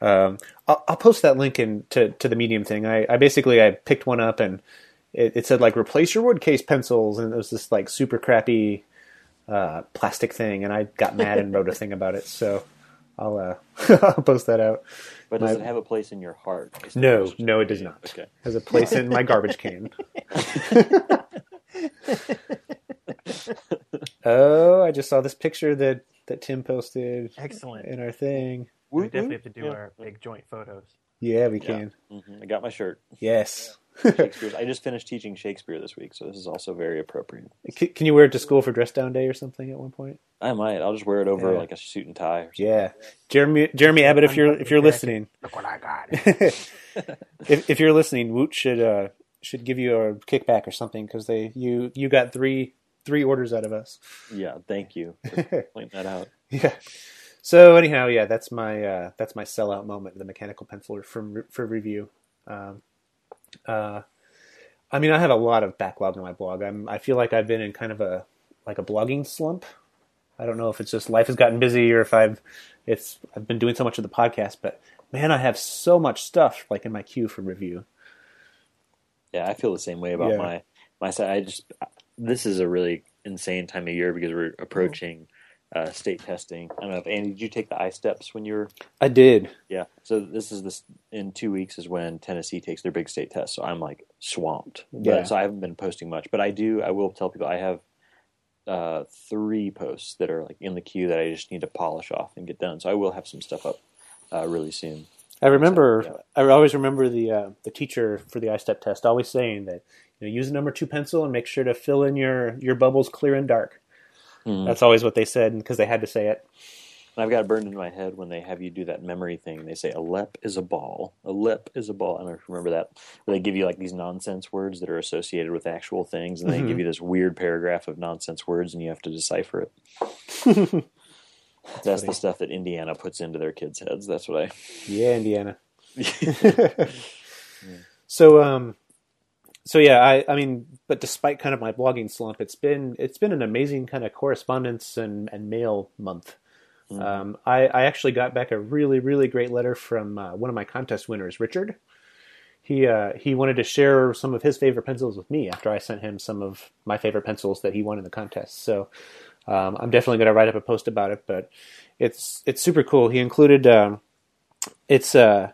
Um, I'll, I'll post that link in to, to the Medium thing. I, I basically I picked one up and it, it said like replace your wood case pencils, and it was this like super crappy uh, plastic thing, and I got mad and wrote a thing about it. So I'll uh, [laughs] I'll post that out. But does My- it have a place in your heart? No, no, it does not. Okay. Has a place in my garbage can. [laughs] [laughs] oh, I just saw this picture that that Tim posted Excellent. in our thing. We definitely have to do Yeah. our big joint photos. Yeah, we Yeah. can. Mhm. I got my shirt. Yes. Shakespeare's. I just finished teaching Shakespeare this week, so this is also very appropriate. C- Can you wear it to school for dress down day or something at one point? I might. I'll just wear it over Yeah. like a suit and tie. Or something. Yeah, Jeremy Jeremy Abbott, if you're if you're listening, Look what I got. [laughs] if if you're listening, Woot should uh should give you a kickback or something because they you you got three three orders out of us. Yeah. Thank you [laughs] for pointing that out. Yeah. So anyhow, yeah, that's my uh, that's my sellout moment. The mechanical penciler from for review. Um, uh, I mean, I have a lot of backlog in my blog. I'm I feel like I've been in kind of a like a blogging slump. I don't know if it's just life has gotten busy or if I've it's I've been doing so much of the podcast, but man, I have so much stuff like in my queue for review. Yeah, I feel the same way about Yeah. my my side. I just this is a really insane time of year because we're approaching uh, state testing. I don't know if Andy, did you take the ISTEPs when you were? I did. Yeah. So this is this in two weeks is when Tennessee takes their big state test. So I'm like swamped. But, Yeah. So I haven't been posting much, but I do. I will tell people I have uh, three posts that are like in the queue that I just need to polish off and get done. So I will have some stuff up uh, really soon. I remember. So, I always remember the uh, the teacher for the ISTEP test always saying that you know use a number two pencil and make sure to fill in your your bubbles clear and dark. Mhm. That's always what they said because they had to say it. And I've got it burned into my head when they have you do that memory thing. They say a lep is a ball. A lep is a ball. I don't know if you remember that. Where they give you like these nonsense words that are associated with actual things, and they Mhm. give you this weird paragraph of nonsense words, and you have to decipher it. [laughs] That's funny. the stuff that Indiana puts into their kids' heads. That's what I. Yeah, Indiana. [laughs] [laughs] so um, so yeah, I I mean, but despite kind of my blogging slump, it's been it's been an amazing kind of correspondence and and mail month. Um, I, I actually got back a really, really great letter from uh, one of my contest winners, Richard. He uh, he wanted to share some of his favorite pencils with me after I sent him some of my favorite pencils that he won in the contest. So um, I'm definitely going to write up a post about it. But it's it's super cool. He included um, it's uh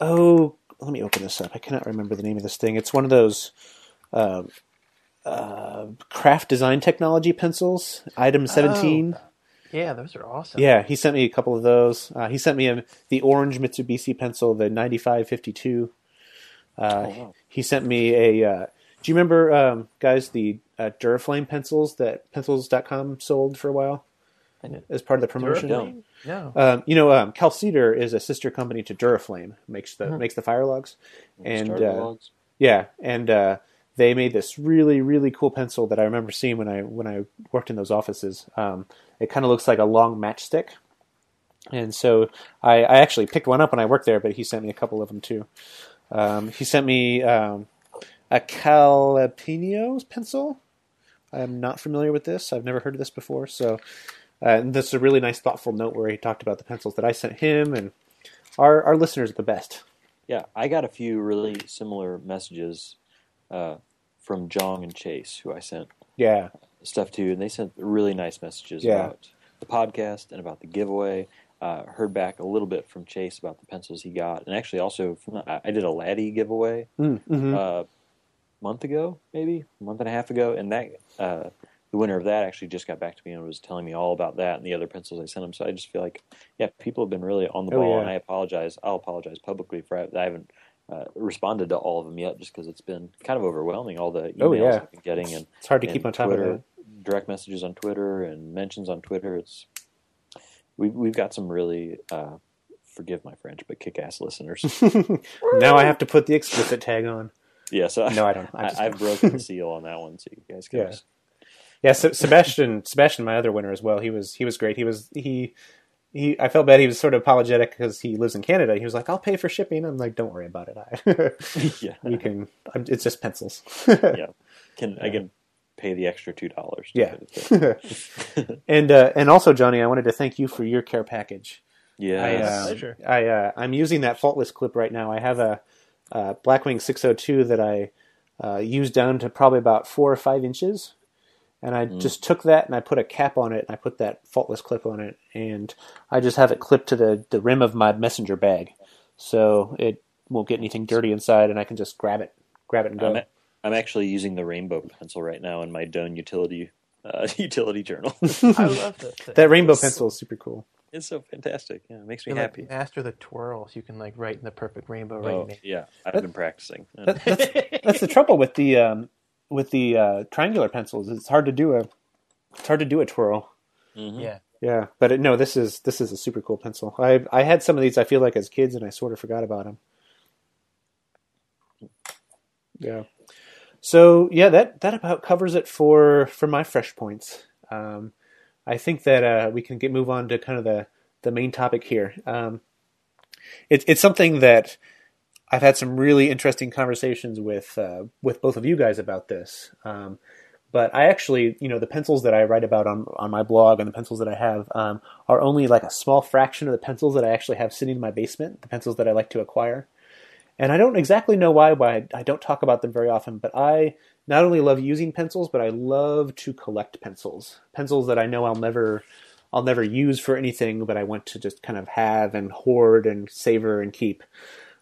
oh let me open this up. I cannot remember the name of this thing. It's one of those um, uh, craft design technology pencils, item seventeen. Yeah, those are awesome. Yeah, he sent me a couple of those. Uh, he sent me a, the orange Mitsubishi pencil, the 9552. Uh, Oh, wow. He sent me a. Uh, do you remember, um, guys, the uh, Duraflame pencils that Pencils.com sold for a while. As part of the promotion? Duraflame? No. Um, you know, um, Calcedar is a sister company to Duraflame, makes the Mhm. makes the fire logs, and Starter uh, logs. yeah, and uh, they made this really really cool pencil that I remember seeing when I when I worked in those offices. Um, it kind of looks like a long matchstick, and so I, I actually picked one up when I worked there, but he sent me a couple of them too. Um, he sent me um, a Calipino pencil. I'm not familiar with this. I've never heard of this before. So uh, and this is a really nice, thoughtful note where he talked about the pencils that I sent him, and our our listeners are the best. Yeah, I got a few really similar messages uh, from Jong and Chase, who I sent Yeah, stuff to, and they sent really nice messages Yeah. about the podcast and about the giveaway. Uh, heard back a little bit from Chase about the pencils he got, and actually also from the, I I did a Laddie giveaway mm-hmm. uh, month ago, maybe a month and a half ago, and that uh, the winner of that actually just got back to me and was telling me all about that and the other pencils I sent him. So I just feel like, yeah, people have been really on the Oh, ball, yeah. and I apologize. I'll apologize publicly for I haven't uh, responded to all of them yet, just because it's been kind of overwhelming. All the emails Oh, yeah. I've been getting and it's hard to and keep on top Twitter, of direct messages on Twitter and mentions on Twitter. It's we've we've got some really. Uh, Forgive my French, but kick-ass listeners. [laughs] now I have to put the explicit tag on. yeah, so No, I don't. I [laughs] I've broken the [laughs] seal on that one, so you guys can. Yeah. just- Yeah, Se- Sebastian, Sebastian, my other winner as well. He was he was great. He was he he. I felt bad. He was sort of apologetic because he lives in Canada. He was like, "I'll pay for shipping." I'm like, "Don't worry about it. I, [laughs] yeah, [laughs] you can. I'm, it's just pencils." [laughs] yeah. Can I can pay the extra two dollars? Yeah. and uh, and also, Johnny, I wanted to thank you for your care package. Yeah, I, uh, pleasure. I uh, I'm using that faultless clip right now. I have a, uh Blackwing 602 that I uh, used down to probably about four or five inches, and I just took that and I put a cap on it and I put that faultless clip on it, and I just have it clipped to the the rim of my messenger bag, so it won't get anything dirty inside, and I can just grab it, grab it and go. I'm, a- I'm actually using the rainbow pencil right now in my Doane utility uh, [laughs] utility journal. [laughs] I love this. thing. that rainbow pencil is super cool. it's so fantastic. Yeah, it makes me You like happy. master the twirls. You can like write in the perfect rainbow right Oh, in yeah, I've been practicing. That, that's [laughs] that's the trouble with the um, with the uh, triangular pencils. It's hard to do a it's hard to do a twirl. Mhm. Yeah. Yeah, but it, no, this is this is a super cool pencil. I I had some of these. I feel like as kids, and I sort of forgot about them. Yeah. So yeah, that that about covers it for for my fresh points. Um, I think that uh, we can get move on to kind of the the main topic here. Um, it's it's something that I've had some really interesting conversations with uh, with both of you guys about this. Um, but I actually, you know, the pencils that I write about on on my blog and the pencils that I have um, are only like a small fraction of the pencils that I actually have sitting in my basement. The pencils that I like to acquire, and I don't exactly know why. Why I don't talk about them very often. But I not only love using pencils, but I love to collect pencils. Pencils that I know I'll never I'll never use for anything, but I want to just kind of have and hoard and savor and keep.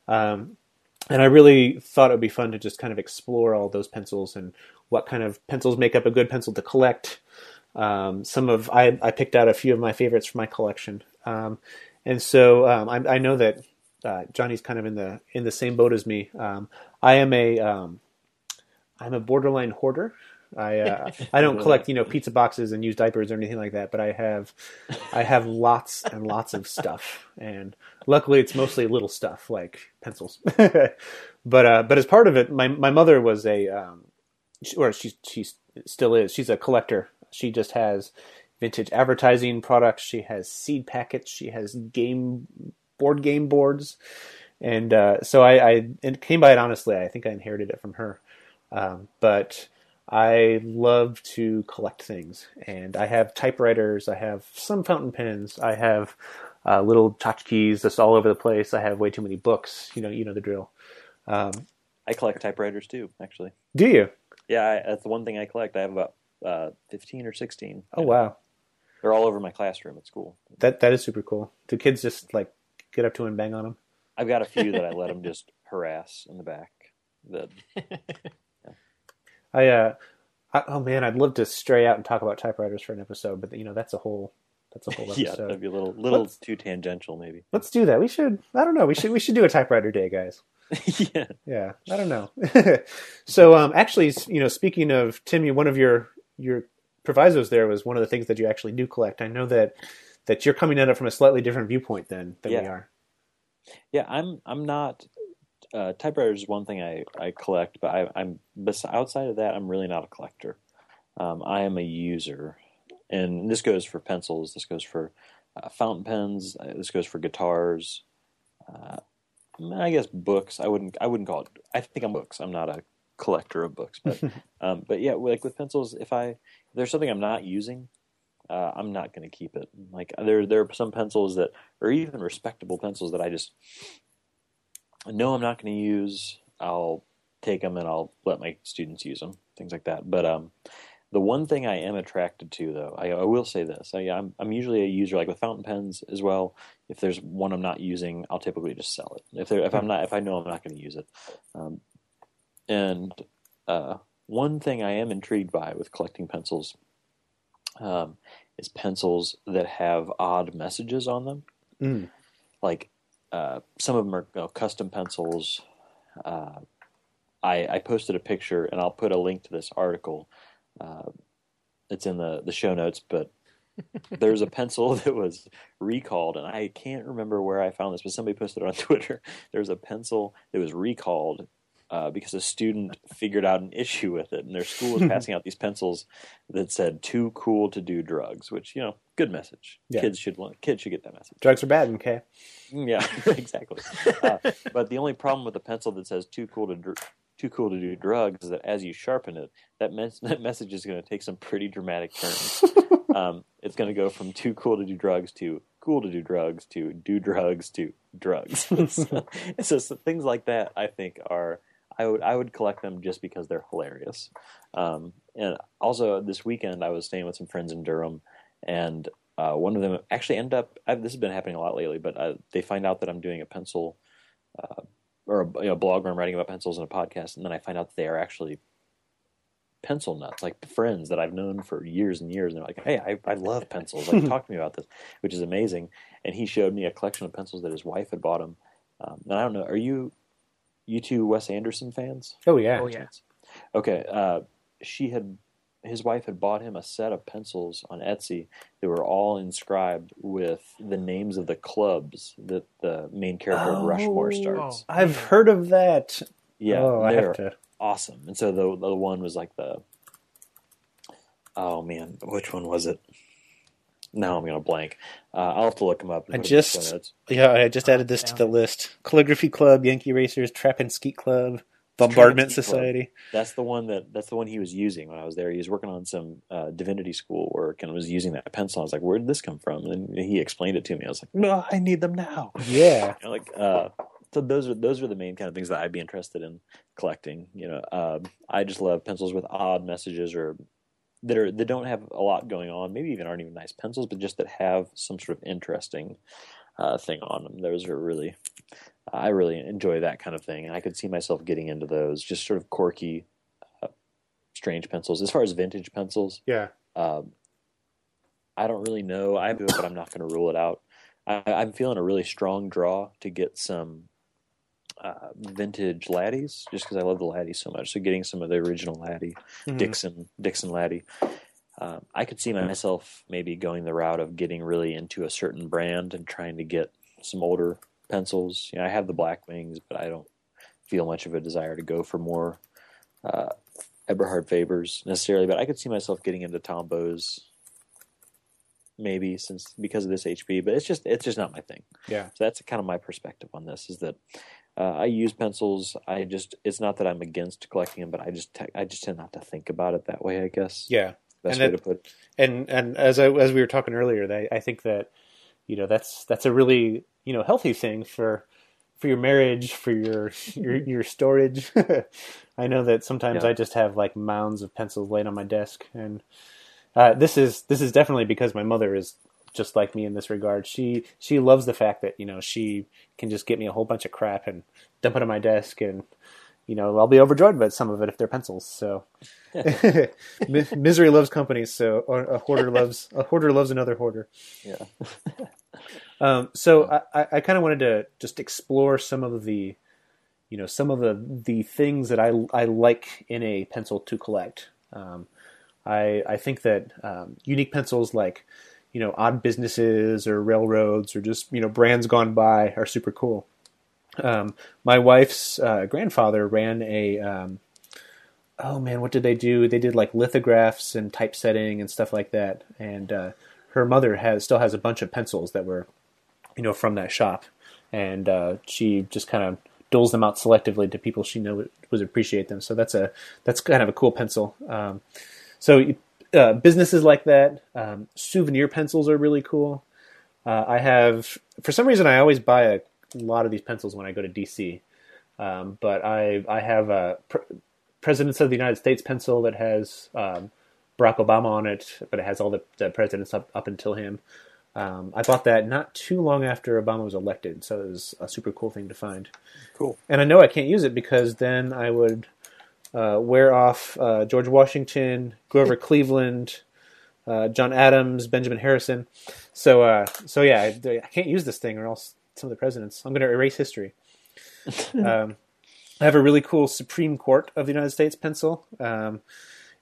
Um, and I really thought it would be fun to just kind of explore all those pencils and what kind of pencils make up a good pencil to collect. Um, some of I, I picked out a few of my favorites from my collection, um, and so um, I, I know that uh, Johnny's kind of in the in the same boat as me. Um, I am a um, I'm a borderline hoarder. I uh, [laughs] I don't collect you know pizza boxes and use diapers or anything like that, but I have I have lots and lots of stuff, and luckily it's mostly little stuff like pencils. [laughs] but uh, but as part of it, my my mother was a um, or she she still is. She's a collector. She just has vintage advertising products. She has seed packets. She has game board game boards, and uh, so I, I came by it honestly. I think I inherited it from her, um, but. I love to collect things, and I have typewriters. I have some fountain pens. I have uh, little tchotchkes just all over the place. I have way too many books. You know, you know the drill. Um, I collect typewriters too. Actually, do you? yeah, I, that's the one thing I collect. I have about uh, fifteen or sixteen. Oh wow, They're all over my classroom at school. that that is super cool. Do kids just like get up to and bang on them? I've got a few that I [laughs] let them just harass in the back. That [laughs] I uh, I, oh man, I'd love to stray out and talk about typewriters for an episode, but you know that's a whole that's a whole [laughs] episode. yeah, that'd be a little little Let's- too tangential, maybe. Let's do that. We should. I don't know. We should. We should do a typewriter day, guys. [laughs] yeah, Yeah, I don't know. [laughs] so, um, actually, you know, speaking of Tim, you, one of your your provisos there was one of the things that you actually do collect. I know that that you're coming at it from a slightly different viewpoint than than we are. yeah. I'm I'm not. Uh, typewriters is one thing I, I collect, but I, I'm bes- outside of that, I'm really not a collector. Um, I am a user, and this goes for pencils. This goes for uh, fountain pens. Uh, this goes for guitars. Uh, I guess books. I wouldn't. I wouldn't call it. I think I'm books. I'm not a collector of books, but [laughs] um, but yeah, like with pencils, if I if there's something I'm not using, uh, I'm not going to keep it. Like there there are some pencils that, or even respectable pencils that I just know I'm not going to use. I'll take them and I'll let my students use them, things like that. But um, the one thing I am attracted to, though, I, I will say this: I, am I'm, I'm usually a user like with fountain pens as well. If there's one I'm not using, I'll typically just sell it. If there if I'm not if I know I'm not going to use it, um, and uh, one thing I am intrigued by with collecting pencils um, is pencils that have odd messages on them. Mm. Like uh, some of them are you know, custom pencils. Uh, I, I posted a picture, and I'll put a link to this article uh, it's in the the show notes, but there's a [laughs] pencil [laughs] that was recalled, and I can't remember where I found this, but somebody posted it on [laughs] Twitter. There's a pencil that was recalled uh, because a student figured out an issue with it, and their school was passing out these pencils that said "too cool to do drugs," which you know, good message. Yeah. Kids should kids should get that message. Drugs are bad, okay? Yeah, exactly. uh, but the only problem with the pencil that says "too cool to dr- too cool to do drugs is that as you sharpen it, that, mes- [laughs] that message is going to take some pretty dramatic turns. [laughs] um, it's going to go from too cool to do drugs to cool to do drugs to do drugs to drugs. [laughs] so, so, so things like that, I think, are I would I would collect them just because they're hilarious. Um, and also this weekend, I was staying with some friends in Durham, and uh, one of them actually ended up. I've, this has been happening a lot lately, but uh, they find out that I'm doing a pencil. Uh, or a you know, blog where I'm writing about pencils and a podcast, and then I find out that they are actually pencil nuts, like friends that I've known for years and years. And they're like, "Hey, I, I love pencils. Like, talk to me about this," which is amazing. And he showed me a collection of pencils that his wife had bought him. Um, and I don't know, are you you two Wes Anderson fans? Oh yeah. Oh yeah. Okay, uh, she had his wife had bought him a set of pencils on Etsy that were all inscribed with the names of the clubs that the main character of Rushmore starts. I've heard of that. Yeah, oh, I they're have to. awesome. And so the the one was like the oh man, which one was it? Now I'm gonna blank. Uh, I'll have to look them up. and I put 'em in the just- Yeah, I just added this to the list: Calligraphy Club, Yankee Racers, Trap and Skeet Club, Bombardment. Society. That's the one that that's the one he was using when I was there. He was working on some uh, divinity school work and was using that pencil. I was like, "Where did this come from?" And he explained it to me. I was like, "No, I need them now." Yeah. [laughs] You know, like uh, so those are those are the main kind of things that I'd be interested in collecting. You know, um, I just love pencils with odd messages or that are that don't have a lot going on. Maybe even aren't even nice pencils, but just that have some sort of interesting uh, thing on them. Those are really I really enjoy that kind of thing, and I could see myself getting into those. Just sort of quirky, uh, strange pencils. As far as vintage pencils, Yeah. um, I don't really know. I do it, but I'm not going to rule it out. I, I'm feeling a really strong draw to get some uh, vintage laddies, just because I love the laddies so much. So getting some of the original laddie, Mhm. Dixon Dixon laddie. Um, I could see myself maybe going the route of getting really into a certain brand and trying to get some older pencils. You know, I have the Blackwings, but I don't feel much of a desire to go for more uh, Eberhard Fabers necessarily. But I could see myself getting into Tombows, maybe since because of this HP. But it's just it's just not my thing. Yeah. So that's kind of my perspective on this. Is that uh, I use pencils. I just it's not that I'm against collecting them, but I just te- I just tend not to think about it that way. I guess Yeah. best And way that- to put. it. and and as I, as we were talking earlier, that I think that you know that's that's a really you know healthy thing for for your marriage, for your your your storage. [laughs] I know that sometimes Yeah. I just have like mounds of pencils laid on my desk, and uh, this is this is definitely because my mother is just like me in this regard. She she loves the fact that you know she can just get me a whole bunch of crap and dump it on my desk and. You know, I'll be overjoyed by some of it if they're pencils. So, [laughs] misery loves company. So, a hoarder [laughs] loves a hoarder loves another hoarder. Yeah. Um, so, I, I, kind of wanted to just explore some of the, you know, some of the the things that I I like in a pencil to collect. Um, I I think that um, unique pencils like, you know, odd businesses or railroads or just you know brands gone by are super cool. Um, my wife's uh, grandfather ran a um, oh man, what did they do? They did like lithographs and typesetting and stuff like that. And uh, her mother has still has a bunch of pencils that were, you know, from that shop, and uh, she just kind of doles them out selectively to people she knows would appreciate them. So that's a that's kind of a cool pencil. Um, so uh, businesses like that, um, souvenir pencils are really cool. Uh, I have, for some reason, I always buy a lot of these pencils when I go to DC. Um, but I I have a Pre- Presidents of the United States pencil that has um, Barack Obama on it, but it has all the, the presidents up up until him. Um, I bought that not too long after Obama was elected, so it was a super cool thing to find. Cool. And I know I can't use it because then I would uh, wear off uh, George Washington, Grover [laughs] Cleveland, uh, John Adams, Benjamin Harrison. So, uh, so yeah, I, I can't use this thing, or else some of the presidents. I'm going to erase history. [laughs] um, I have a really cool Supreme Court of the United States pencil. Um,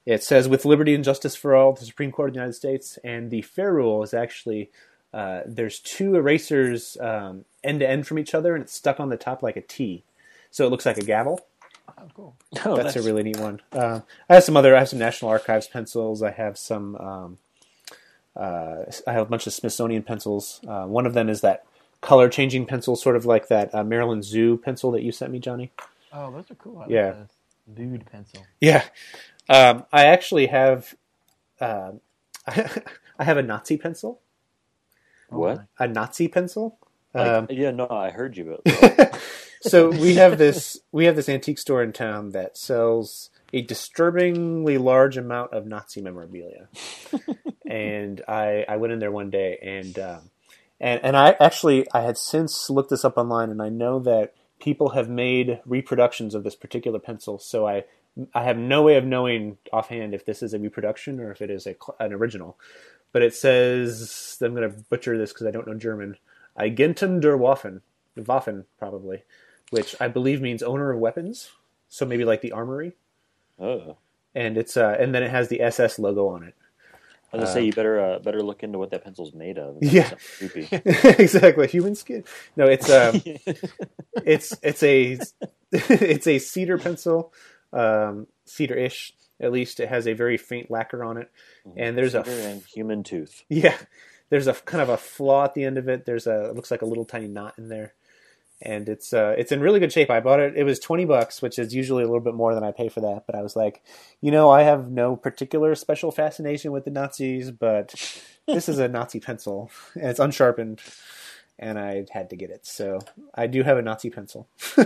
it says "with liberty and justice for all," the Supreme Court of the United States, and the ferrule is actually uh, there's two erasers um, end to end from each other, and it's stuck on the top like a T, so it looks like a gavel. Oh, cool. [laughs] Oh, That's nice. a really neat one. Um, I have some other. I have some National Archives pencils. I have some. Um, uh, I have a bunch of Smithsonian pencils. Uh, one of them is that color changing pencil, sort of like that uh, Maryland Zoo pencil that you sent me, Johnny. Oh, those are cool. I like Yeah. the Dude pencil. Yeah, um, I actually have. Uh, [laughs] I have a Nazi pencil. Oh, What? A Nazi pencil. Like, Um, yeah, no, I heard you. But [laughs] so we have this we have this antique store in town that sells a disturbingly large amount of Nazi memorabilia. [laughs] and I I went in there one day and um, and and I actually I had since looked this up online and I know that people have made reproductions of this particular pencil. So I I have no way of knowing offhand if this is a reproduction or if it is a an original. But it says I'm going to butcher this because I don't know German. Eigentum der Waffen, Waffen probably, which I believe means owner of weapons. So maybe like the armory, oh, and it's uh, and then it has the SS logo on it. I was gonna say you better uh, better look into what that pencil's made of. Yeah. Creepy. [laughs] exactly, human skin. No, it's um, [laughs] it's it's a [laughs] it's a cedar pencil, um, cedar-ish at least. It has a very faint lacquer on it, and there's a Cedar and human tooth. Yeah, there's a kind of a flaw at the end of it. There's a it looks like a little tiny knot in there, and it's uh it's in really good shape. I bought it. It was twenty bucks, which is usually a little bit more than I pay for that. But I was like, you know, I have no particular special fascination with the Nazis, but this is a Nazi pencil and it's unsharpened, and I had to get it. So I do have a Nazi pencil. [laughs]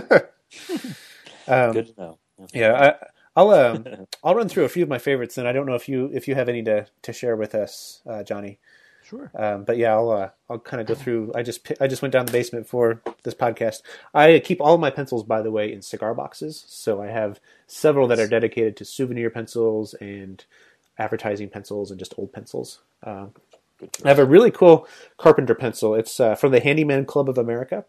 um, Good to know. Yeah, I, I'll um, [laughs] I'll run through a few of my favorites, and I don't know if you if you have any to to share with us, uh, Johnny. Sure. Um, but yeah, I'll uh, I'll kind of go through. I just I just went down the basement for this podcast. I keep all of my pencils, by the way, in cigar boxes. So I have several that are dedicated to souvenir pencils and advertising pencils and just old pencils. Um, I have a really cool carpenter pencil. It's uh, from the Handyman Club of America.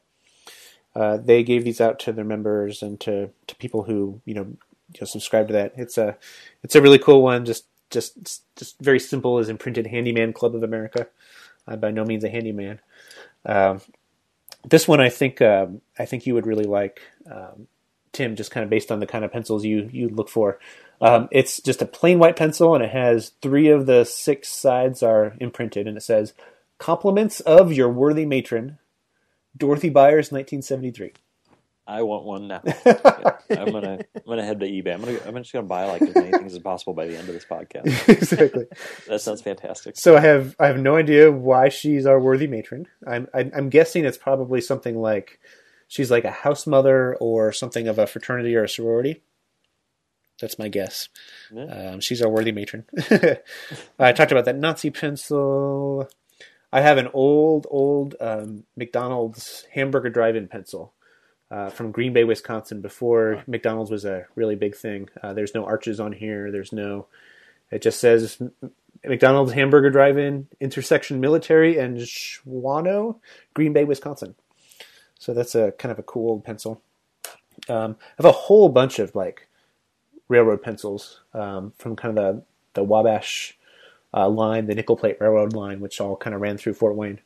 Uh, they gave these out to their members and to, to people who you know, you know subscribe to that. It's a it's a really cool one. Just just just very simple as imprinted Handyman Club of America. I'm by no means a handyman. Um, this one I think um, I think you would really like, um, Tim. Just kind of based on the kind of pencils you you look for. Um, it's just a plain white pencil, and it has three of the six sides are imprinted, and it says "Compliments of your worthy matron, Dorothy Byers, 1973." I want one now. [laughs] Yeah, I'm gonna I'm gonna head to eBay. I'm gonna I'm just gonna buy like as many things as possible by the end of this podcast. [laughs] exactly. That sounds fantastic. So I have I have no idea why she's our worthy matron. I'm I'm guessing it's probably something like she's like a house mother or something of a fraternity or a sorority. That's my guess. Yeah. Um, she's our worthy matron. [laughs] I talked about that Nazi pencil. I have an old old um, McDonald's hamburger drive-in pencil. Uh, from Green Bay, Wisconsin, before McDonald's was a really big thing. Uh, there's no arches on here. There's no. It just says McDonald's Hamburger Drive-In intersection Military and Shawano, Green Bay, Wisconsin. So that's a kind of a cool old pencil. Um, I have a whole bunch of like railroad pencils um, from kind of the the Wabash uh, line, the nickel plate railroad line, which all kind of ran through Fort Wayne.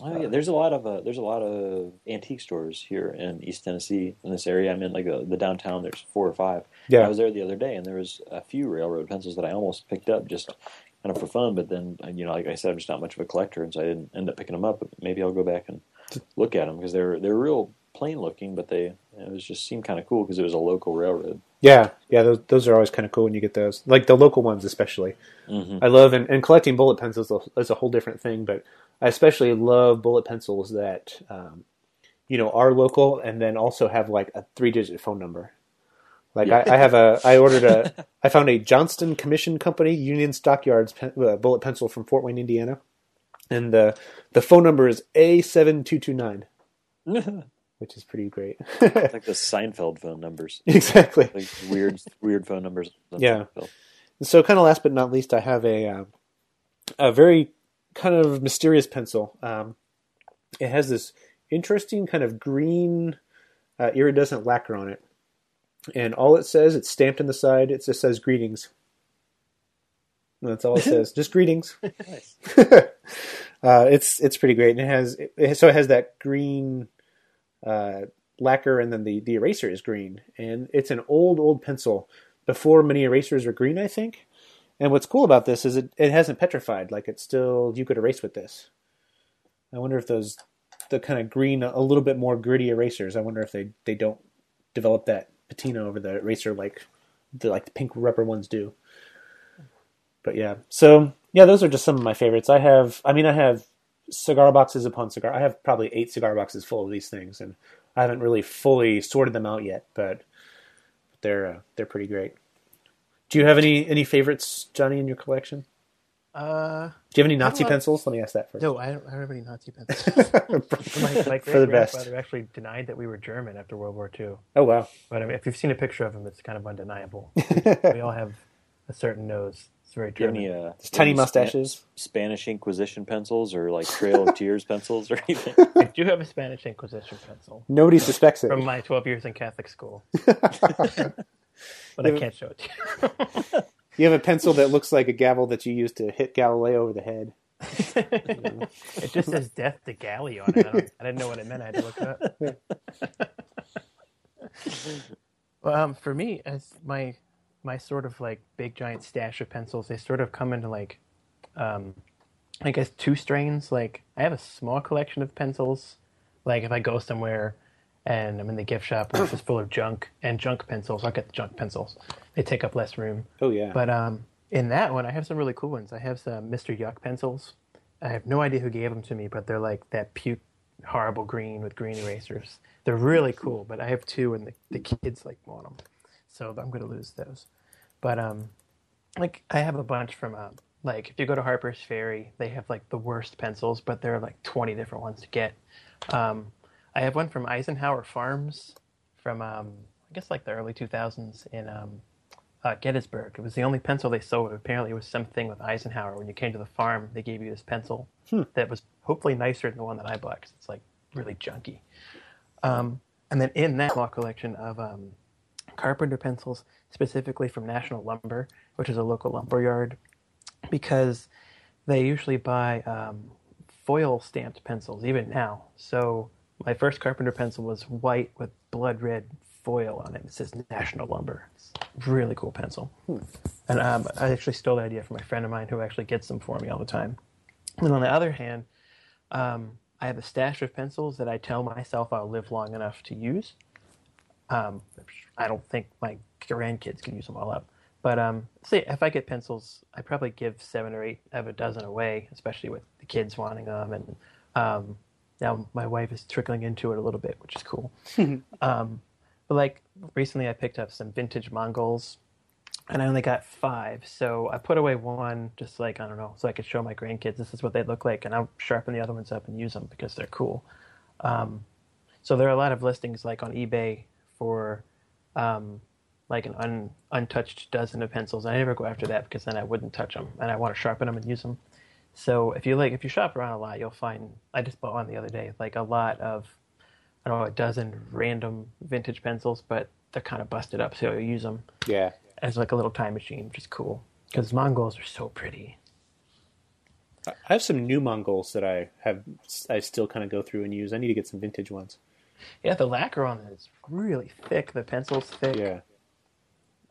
Oh, yeah, there's a lot of uh, there's a lot of antique stores here in East Tennessee in this area. I'm in like uh, the downtown. There's four or five. Yeah. I was there the other day, and there was a few railroad pencils that I almost picked up just kind of for fun. But then, you know, like I said, I'm just not much of a collector, and so I didn't end up picking them up. But maybe I'll go back and look at them because they're they're real plain looking, but they it was just seemed kind of cool because it was a local railroad. Yeah, yeah, those those are always kind of cool when you get those, like the local ones especially. Mm-hmm. I love and, and collecting bullet pencils is a whole different thing, but I especially love bullet pencils that um, you know are local and then also have like a three digit phone number. Like Yeah. I, I have a, I ordered a, [laughs] I found a Johnston Commission Company Union Stockyards pen, uh, bullet pencil from Fort Wayne, Indiana, and the the phone number is A seven two two nine, [laughs] which is pretty great. like the [laughs] Seinfeld phone numbers, exactly. like weird weird phone numbers. Yeah. Seinfeld. So, kind of last but not least, I have a uh, a very kind of mysterious pencil. Um, it has this interesting kind of green uh, iridescent lacquer on it, and all it says, it's stamped in the side. It just says "greetings." That's all it [laughs] says, just greetings. Nice. [laughs] uh, it's it's pretty great, and it has it, so it has that green uh, lacquer, and then the the eraser is green, and it's an old old pencil before many erasers were green, I think. And what's cool about this is it, it hasn't petrified; like it's still you could erase with this. I wonder if those the kind of green, a little bit more gritty erasers. I wonder if they they don't develop that patina over the eraser like the like the pink rubber ones do. But yeah, so yeah, those are just some of my favorites. I have, I mean, I have cigar boxes upon cigar. I have probably eight cigar boxes full of these things, and I haven't really fully sorted them out yet, but they're uh, they're pretty great. Do you have any any favorites, Johnny, in your collection? Uh, Do you have any Nazi pencils? Let me ask that first. no, I don't, I don't have any Nazi pencils. [laughs] my my [laughs] For the best. actually denied that we were German after World War II. Oh wow. But I mean, if you've seen a picture of him, it's kind of undeniable. [laughs] we all have a certain nose. It's very Do you have German. any uh, Tiny any mustaches. Spa- Spanish Inquisition pencils or like Trail of [laughs] Tears pencils or anything? [laughs] I do have a Spanish Inquisition pencil Nobody suspects it. from my 12 years in Catholic school. [laughs] but I can't show it to you. You have a pencil that looks like a gavel that you used to hit Galileo over the head. it just says "Death to Galley" on it. I, don't, I didn't know what it meant. I had to look it up. well, um, for me, as my my sort of like big giant stash of pencils, they sort of come into like, um, I guess two strains. Like I have a small collection of pencils. Like if I go somewhere and I'm in the gift shop and it's just full of junk and junk pencils, I'll get the junk pencils. They take up less room. Oh yeah. But um, in that one, I have some really cool ones. I have some Mr. Yuck pencils. I have no idea who gave them to me, but they're like that puke, horrible green with green erasers. They're really cool, but I have two, and the, the kids like want them, so I'm gonna lose those. But um, like I have a bunch from uh, like if you go to Harper's Ferry, they have like the worst pencils, but there are like 20 different ones to get. Um, I have one from Eisenhower Farms from um, I guess like the early 2000s in um, uh, Gettysburg. It was the only pencil they sold. Apparently, it was something with Eisenhower. When you came to the farm, they gave you this pencil that was hopefully nicer than the one that I bought because it's like really junky. Um, and then in that small collection of um, carpenter pencils, specifically from National Lumber, which is a local lumber yard, because they usually buy um, foil stamped pencils even now. So my first carpenter pencil was white with blood red foil on it. It says National Lumber. It's a really cool pencil. And um, I actually stole the idea from a friend of mine who actually gets them for me all the time. And on the other hand, um, I have a stash of pencils that I tell myself I'll live long enough to use. Um, I don't think my grandkids can use them all up. But um, say if I get pencils, I probably give seven or eight of a dozen away, especially with the kids wanting them. And um, now my wife is trickling into it a little bit, which is cool. [laughs] um, but like recently, I picked up some vintage Mongols, and I only got five. So I put away one, just like I don't know, so I could show my grandkids this is what they look like, and I'll sharpen the other ones up and use them because they're cool. Um, so there are a lot of listings like on eBay for um, like an un, untouched dozen of pencils. I never go after that because then I wouldn't touch them, and I want to sharpen them and use them. So if you like, if you shop around a lot, you'll find. I just bought one the other day, like a lot of, I don't know, a dozen random vintage pencils, but they're kind of busted up, so you use them yeah. as like a little time machine, which is cool because Mongols are so pretty. I have some new Mongols that I have. I still kind of go through and use. I need to get some vintage ones. Yeah, the lacquer on it is really thick. The pencil's thick. Yeah.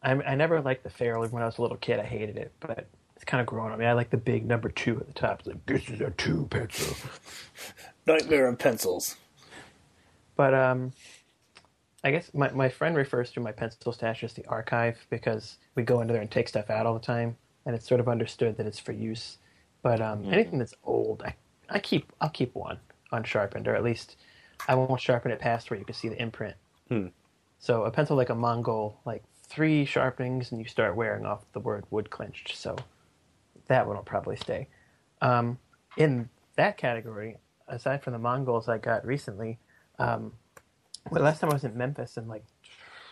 I, I never liked the ferrule when I was a little kid. I hated it, but it's kind of growing on me. I like the big number two at the top. It's like this is a two pencil. [laughs] Nightmare of pencils. But um, I guess my, my friend refers to my pencil stash as the archive because we go into there and take stuff out all the time, and it's sort of understood that it's for use. But um, anything that's old, I, I keep I'll keep one unsharpened, or at least I won't sharpen it past where you can see the imprint. So a pencil like a Mongol, like three sharpenings, and you start wearing off the word wood clenched. So that one will probably stay. Um, in that category, aside from the Mongols I got recently, um, well, last time I was in Memphis in like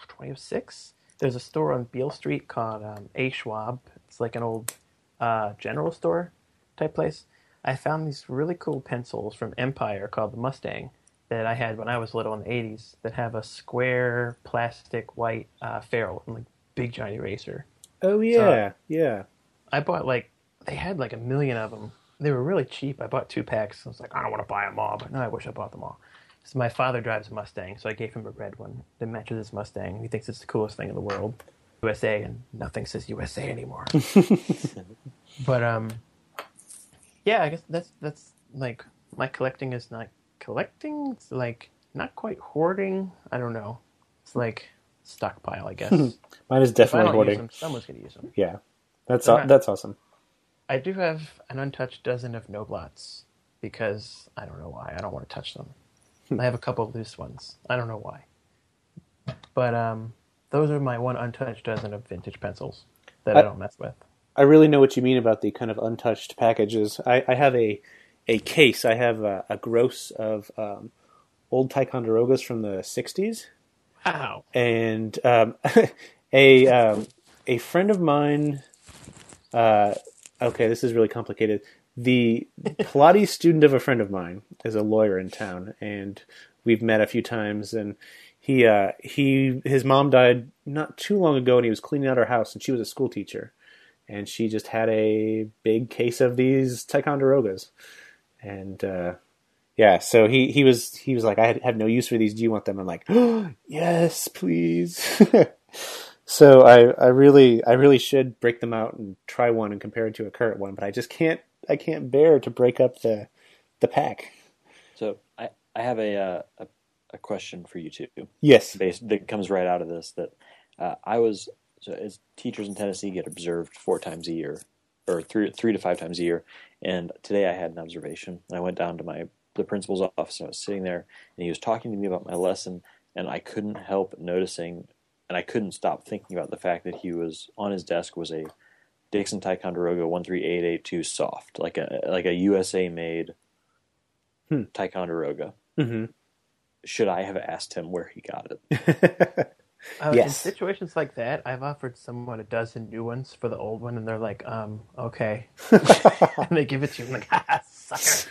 2006, there's a store on Beale Street called um, A Schwab. It's like an old uh, general store type place. I found these really cool pencils from Empire called the Mustang that I had when I was little in the 80s that have a square plastic white uh, ferrule and like big giant eraser. Oh yeah, yeah. I bought like they had like a million of them. They were really cheap. I bought two packs. I was like, I don't want to buy them all, but no, I wish I bought them all. So my father drives a Mustang, so I gave him a red one that matches his Mustang. He thinks it's the coolest thing in the world. USA, and nothing says USA anymore. [laughs] but um, yeah, I guess that's that's like my collecting is not collecting. It's like not quite hoarding. I don't know. It's like stockpile, I [laughs] guess. Mine is definitely hoarding. them, someone's gonna use them. Yeah, that's Okay. aw- that's awesome. I do have an untouched dozen of Noblots because I don't know why. I don't want to touch them. I have a couple of loose ones. I don't know why. But um, those are my one untouched dozen of vintage pencils that I, I- don't mess with. I really know what you mean about the kind of untouched packages. I, I have a a case. I have a, a gross of um, old Ticonderogas from the '60s, Wow. and um, [laughs] a um, a friend of mine. Uh, okay, this is really complicated. The Pilates [laughs] student of a friend of mine is a lawyer in town, and we've met a few times. And he uh, he his mom died not too long ago, and he was cleaning out her house, and she was a school teacher, and she just had a big case of these Ticonderogas, and uh, yeah, so he he was he was like, I have no use for these. Do you want them? I'm like, oh, [gasps] yes, please. [laughs] so I I really I really should break them out and try one and compare it to a current one, but I just can't I can't bear to break up the the pack. So I, I have a, uh, a a question for you too. Yes. based that comes right out of this. That uh, I was so as teachers in Tennessee get observed four times a year, or three three to five times a year. And today I had an observation, I went down to my the principal's office, and I was sitting there, and he was talking to me about my lesson, and I couldn't help noticing, and I couldn't stop thinking about the fact that he was on his desk was a Dixon Ticonderoga one three eight eight two soft, like a like a USA made Hmm. Ticonderoga. hmm Should I have asked him where he got it? [laughs] Uh, Yes. In situations like that, I've offered someone a dozen new ones for the old one, and they're like, um, okay. [laughs] and they give it to you. I'm like, [laughs] ah, sucker.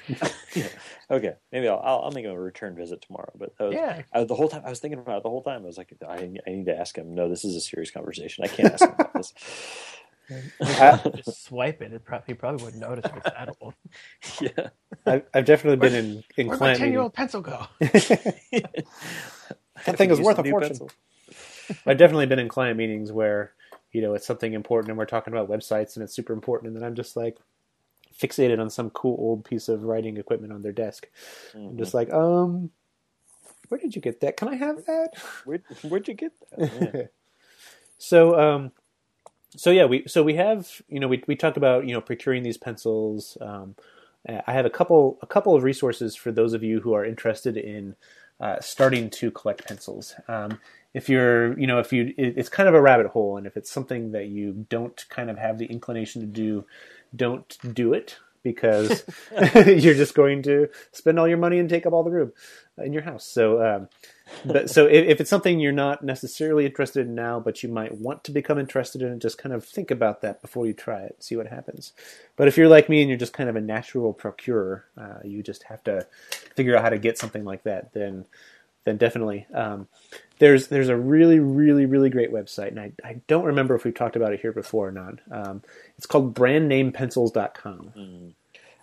[laughs] Okay, maybe I'll, I'll I'll make him a return visit tomorrow. But that was, Yeah. I, the whole time I was thinking about it the whole time. I was like, I, I need to ask him. No, this is a serious conversation. I can't ask him about this. Just swipe it. it prob- he probably wouldn't notice if it's that old. yeah, I've, I've definitely been in in Where'd my ten year old pencil go? That thing is worth a fortune. pencil. [laughs] I've definitely been in client meetings where you know it's something important and we're talking about websites and it's super important, and then I'm just like fixated on some cool old piece of writing equipment on their desk. I'm just like, um, where did you get that? Can I have that? Where, where'd you get that? [laughs] Yeah. So, um, so yeah, we so we have you know we we talked about you know procuring these pencils. Um, I have a couple a couple of resources for those of you who are interested in uh, starting to collect pencils. Um, if you're you know if you it, it's kind of a rabbit hole, and if it's something that you don't kind of have the inclination to do, don't do it because [laughs] [laughs] you're just going to spend all your money and take up all the room in your house. So, um, but so if, if it's something you're not necessarily interested in now, but you might want to become interested in it, just kind of think about that before you try it, see what happens. But if you're like me and you're just kind of a natural procurer, uh, you just have to figure out how to get something like that. Then, then definitely. Um, there's there's a really really really great website, and I, I don't remember if we've talked about it here before or not. Um, it's called brandnamepencils.com.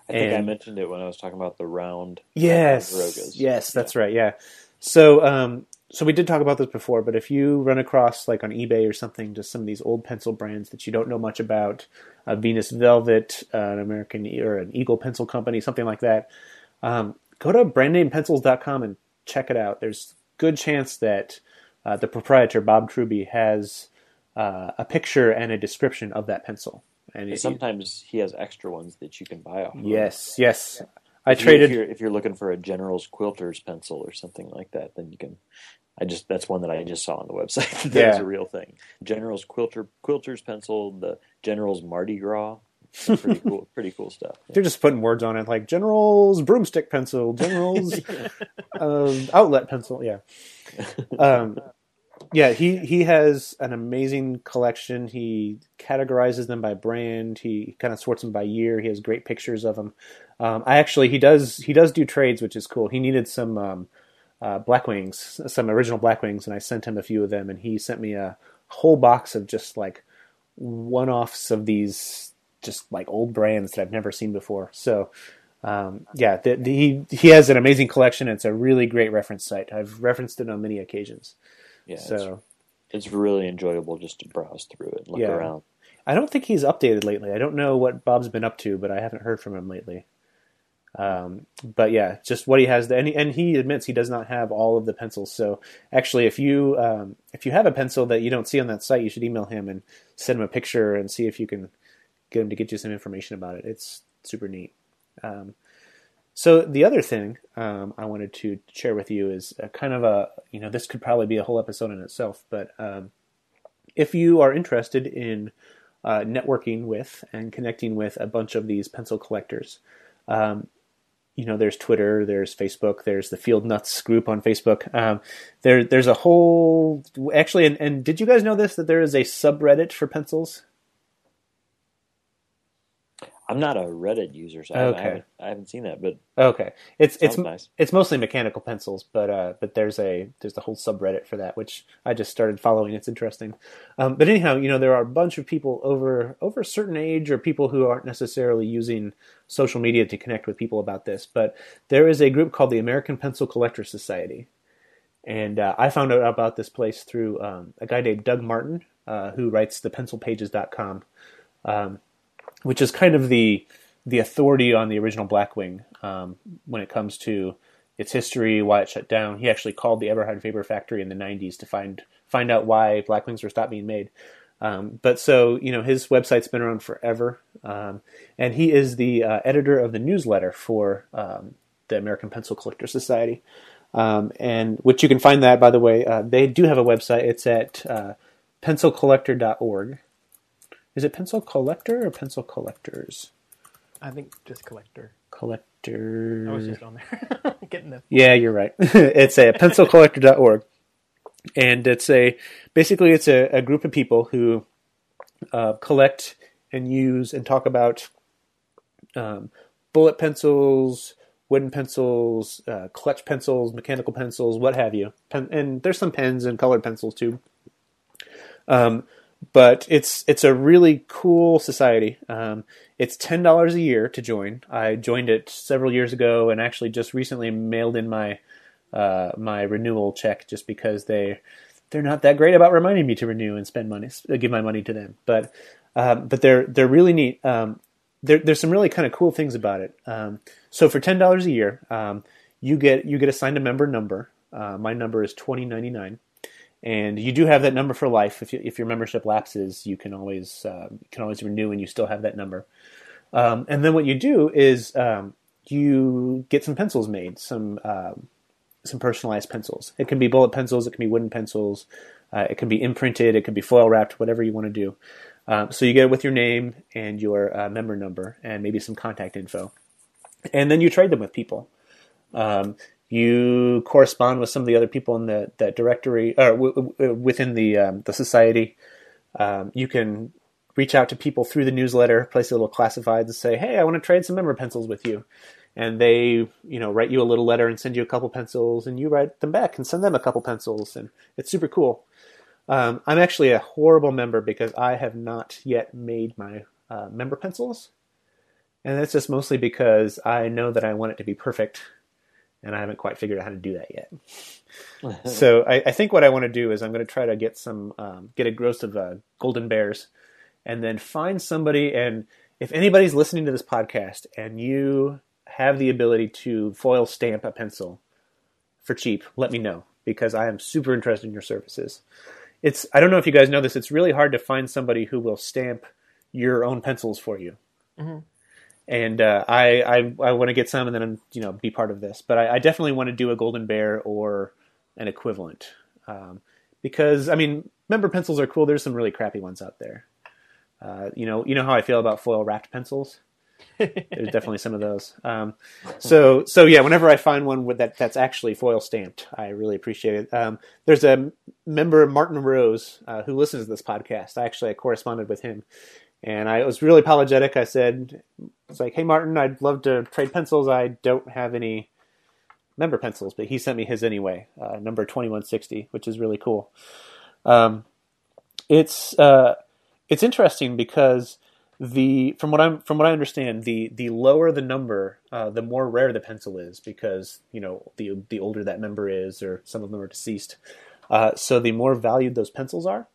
I think I mentioned it when I was talking about the round. Yes, Ticonderogas. yes, that's right. Yeah. So, um, so we did talk about this before, but if you run across like on eBay or something, just some of these old pencil brands that you don't know much about, uh, Venus Velvet, uh, an American or an Eagle Pencil Company, something like that, um, go to brandnamepencils.com and check it out. There's good chance that uh, the proprietor Bob Truby has uh, a picture and a description of that pencil. And And it- sometimes he has extra ones that you can buy off. of. yes, yes, I If you- traded. If you're, if you're looking for a General's Quilter's pencil or something like that, then you can. I just that's one that I just saw on the website. [laughs] That's Yeah. a real thing. General's Quilter Quilter's pencil, the General's Mardi Gras. Pretty cool. [laughs] Pretty cool stuff. They're just putting words on it, like General's broomstick pencil, General's [laughs] um, outlet pencil. Yeah, um, yeah. He he has an amazing collection. He categorizes them by brand. He kind of sorts them by year. He has great pictures of them. Um, I actually he does he does do trades, which is cool. He needed some um, uh, Blackwings, some original Blackwings, and I sent him a few of them, and he sent me a whole box of just like one-offs of these just like old brands that I've never seen before. So um, yeah, the, the, he he has an amazing collection. It's a really great reference site. I've referenced it on many occasions. Yeah, it's, So it's really enjoyable just to browse through it, look Yeah. around. I don't think he's updated lately. I don't know what Bob's been up to, but I haven't heard from him lately. Um, but yeah, just what he has, and he, and he admits he does not have all of the pencils. So actually, if you um, if you have a pencil that you don't see on that site, you should email him and send him a picture and see if you can get him to get you some information about it. It's super neat. Um, so the other thing um, I wanted to share with you is kind of a you know this could probably be a whole episode in itself, but um, if you are interested in uh, networking with and connecting with a bunch of these pencil collectors. Um, you know, there's Twitter, there's Facebook, there's the Field Nuts group on Facebook. Um, there, there's a whole actually, and, and did you guys know this that there is a subreddit for pencils? I'm not a Reddit user, so I, Okay. I, haven't, I haven't seen that, but Okay, it's it's nice. it's mostly mechanical pencils, but uh, but there's a there's a whole subreddit for that, which I just started following. It's interesting, um, but anyhow, you know there are a bunch of people over over a certain age or people who aren't necessarily using social media to connect with people about this. But there is a group called the American Pencil Collector Society, and uh, I found out about this place through um, a guy named Doug Martin, uh, who writes the pencilpages.com, um, which is kind of the the authority on the original Blackwing um, when it comes to its history, why it shut down. He actually called the Eberhard Faber factory in the 90s to find find out why Blackwings were stopped being made. Um, but so you know, his website's been around forever, um, and he is the uh, editor of the newsletter for um, the American Pencil Collector Society. Um, and which you can find that, by the way, uh, they do have a website. It's at uh, pencilcollector.org. Is it pencil collector or pencil collectors? I think just collector. Collector. I was just on there [laughs] getting the. Yeah, you're right. [laughs] it's a pencilcollector.org, and it's a basically it's a, a group of people who uh, collect and use and talk about um, bullet pencils, wooden pencils, uh, clutch pencils, mechanical pencils, what have you. Pen- and there's some pens and colored pencils too. Um, but it's it's a really cool society. Um, it's ten dollars a year to join. I joined it several years ago, and actually just recently mailed in my uh, my renewal check just because they they're not that great about reminding me to renew and spend money, give my money to them. But um, but they're they're really neat. Um, there, there's some really kind of cool things about it. Um, so for ten dollars a year, um, you get you get assigned a member number. Uh, my number is twenty ninety nine and you do have that number for life. If you, if your membership lapses, you can always uh, can always renew, and you still have that number. Um, and then what you do is um, you get some pencils made, some um, some personalized pencils. It can be bullet pencils, it can be wooden pencils, uh, it can be imprinted, it can be foil wrapped, whatever you want to do. Um, so you get it with your name and your uh, member number, and maybe some contact info, and then you trade them with people. Um, you correspond with some of the other people in the that directory or w- w- within the um, the society. Um, you can reach out to people through the newsletter, place a little classified, and say, "Hey, I want to trade some member pencils with you." And they, you know, write you a little letter and send you a couple pencils, and you write them back and send them a couple pencils, and it's super cool. Um, I'm actually a horrible member because I have not yet made my uh, member pencils, and that's just mostly because I know that I want it to be perfect and I haven't quite figured out how to do that yet. so I, I, think what I want to do is I'm going to try to get some um, get a gross of uh, golden bears, and then find somebody. And if anybody's listening to this podcast and you have the ability to foil stamp a pencil for cheap, let me know because I am super interested in your services. It's I don't know if you guys know this. It's really hard to find somebody who will stamp your own pencils for you. Mm-hmm and uh, I I, I want to get some and then you know be part of this. But I, I definitely want to do a Golden Bear or an equivalent um, because I mean member pencils are cool. There's some really crappy ones out there. Uh, you know you know how I feel about foil wrapped pencils. There's [laughs] definitely some of those. Um, so so yeah, whenever I find one with that that's actually foil stamped, I really appreciate it. Um, there's a member Martin Rose uh, who listens to this podcast. I actually I corresponded with him, and I was really apologetic. I said, "It's like, hey Martin, I'd love to trade pencils. I don't have any member pencils, but he sent me his anyway, uh, number twenty one sixty, which is really cool. Um, it's uh, it's interesting because the from what I'm from what I understand, the the lower the number, uh, the more rare the pencil is because you know the the older that member is, or some of them are deceased. Uh, so the more valued those pencils are.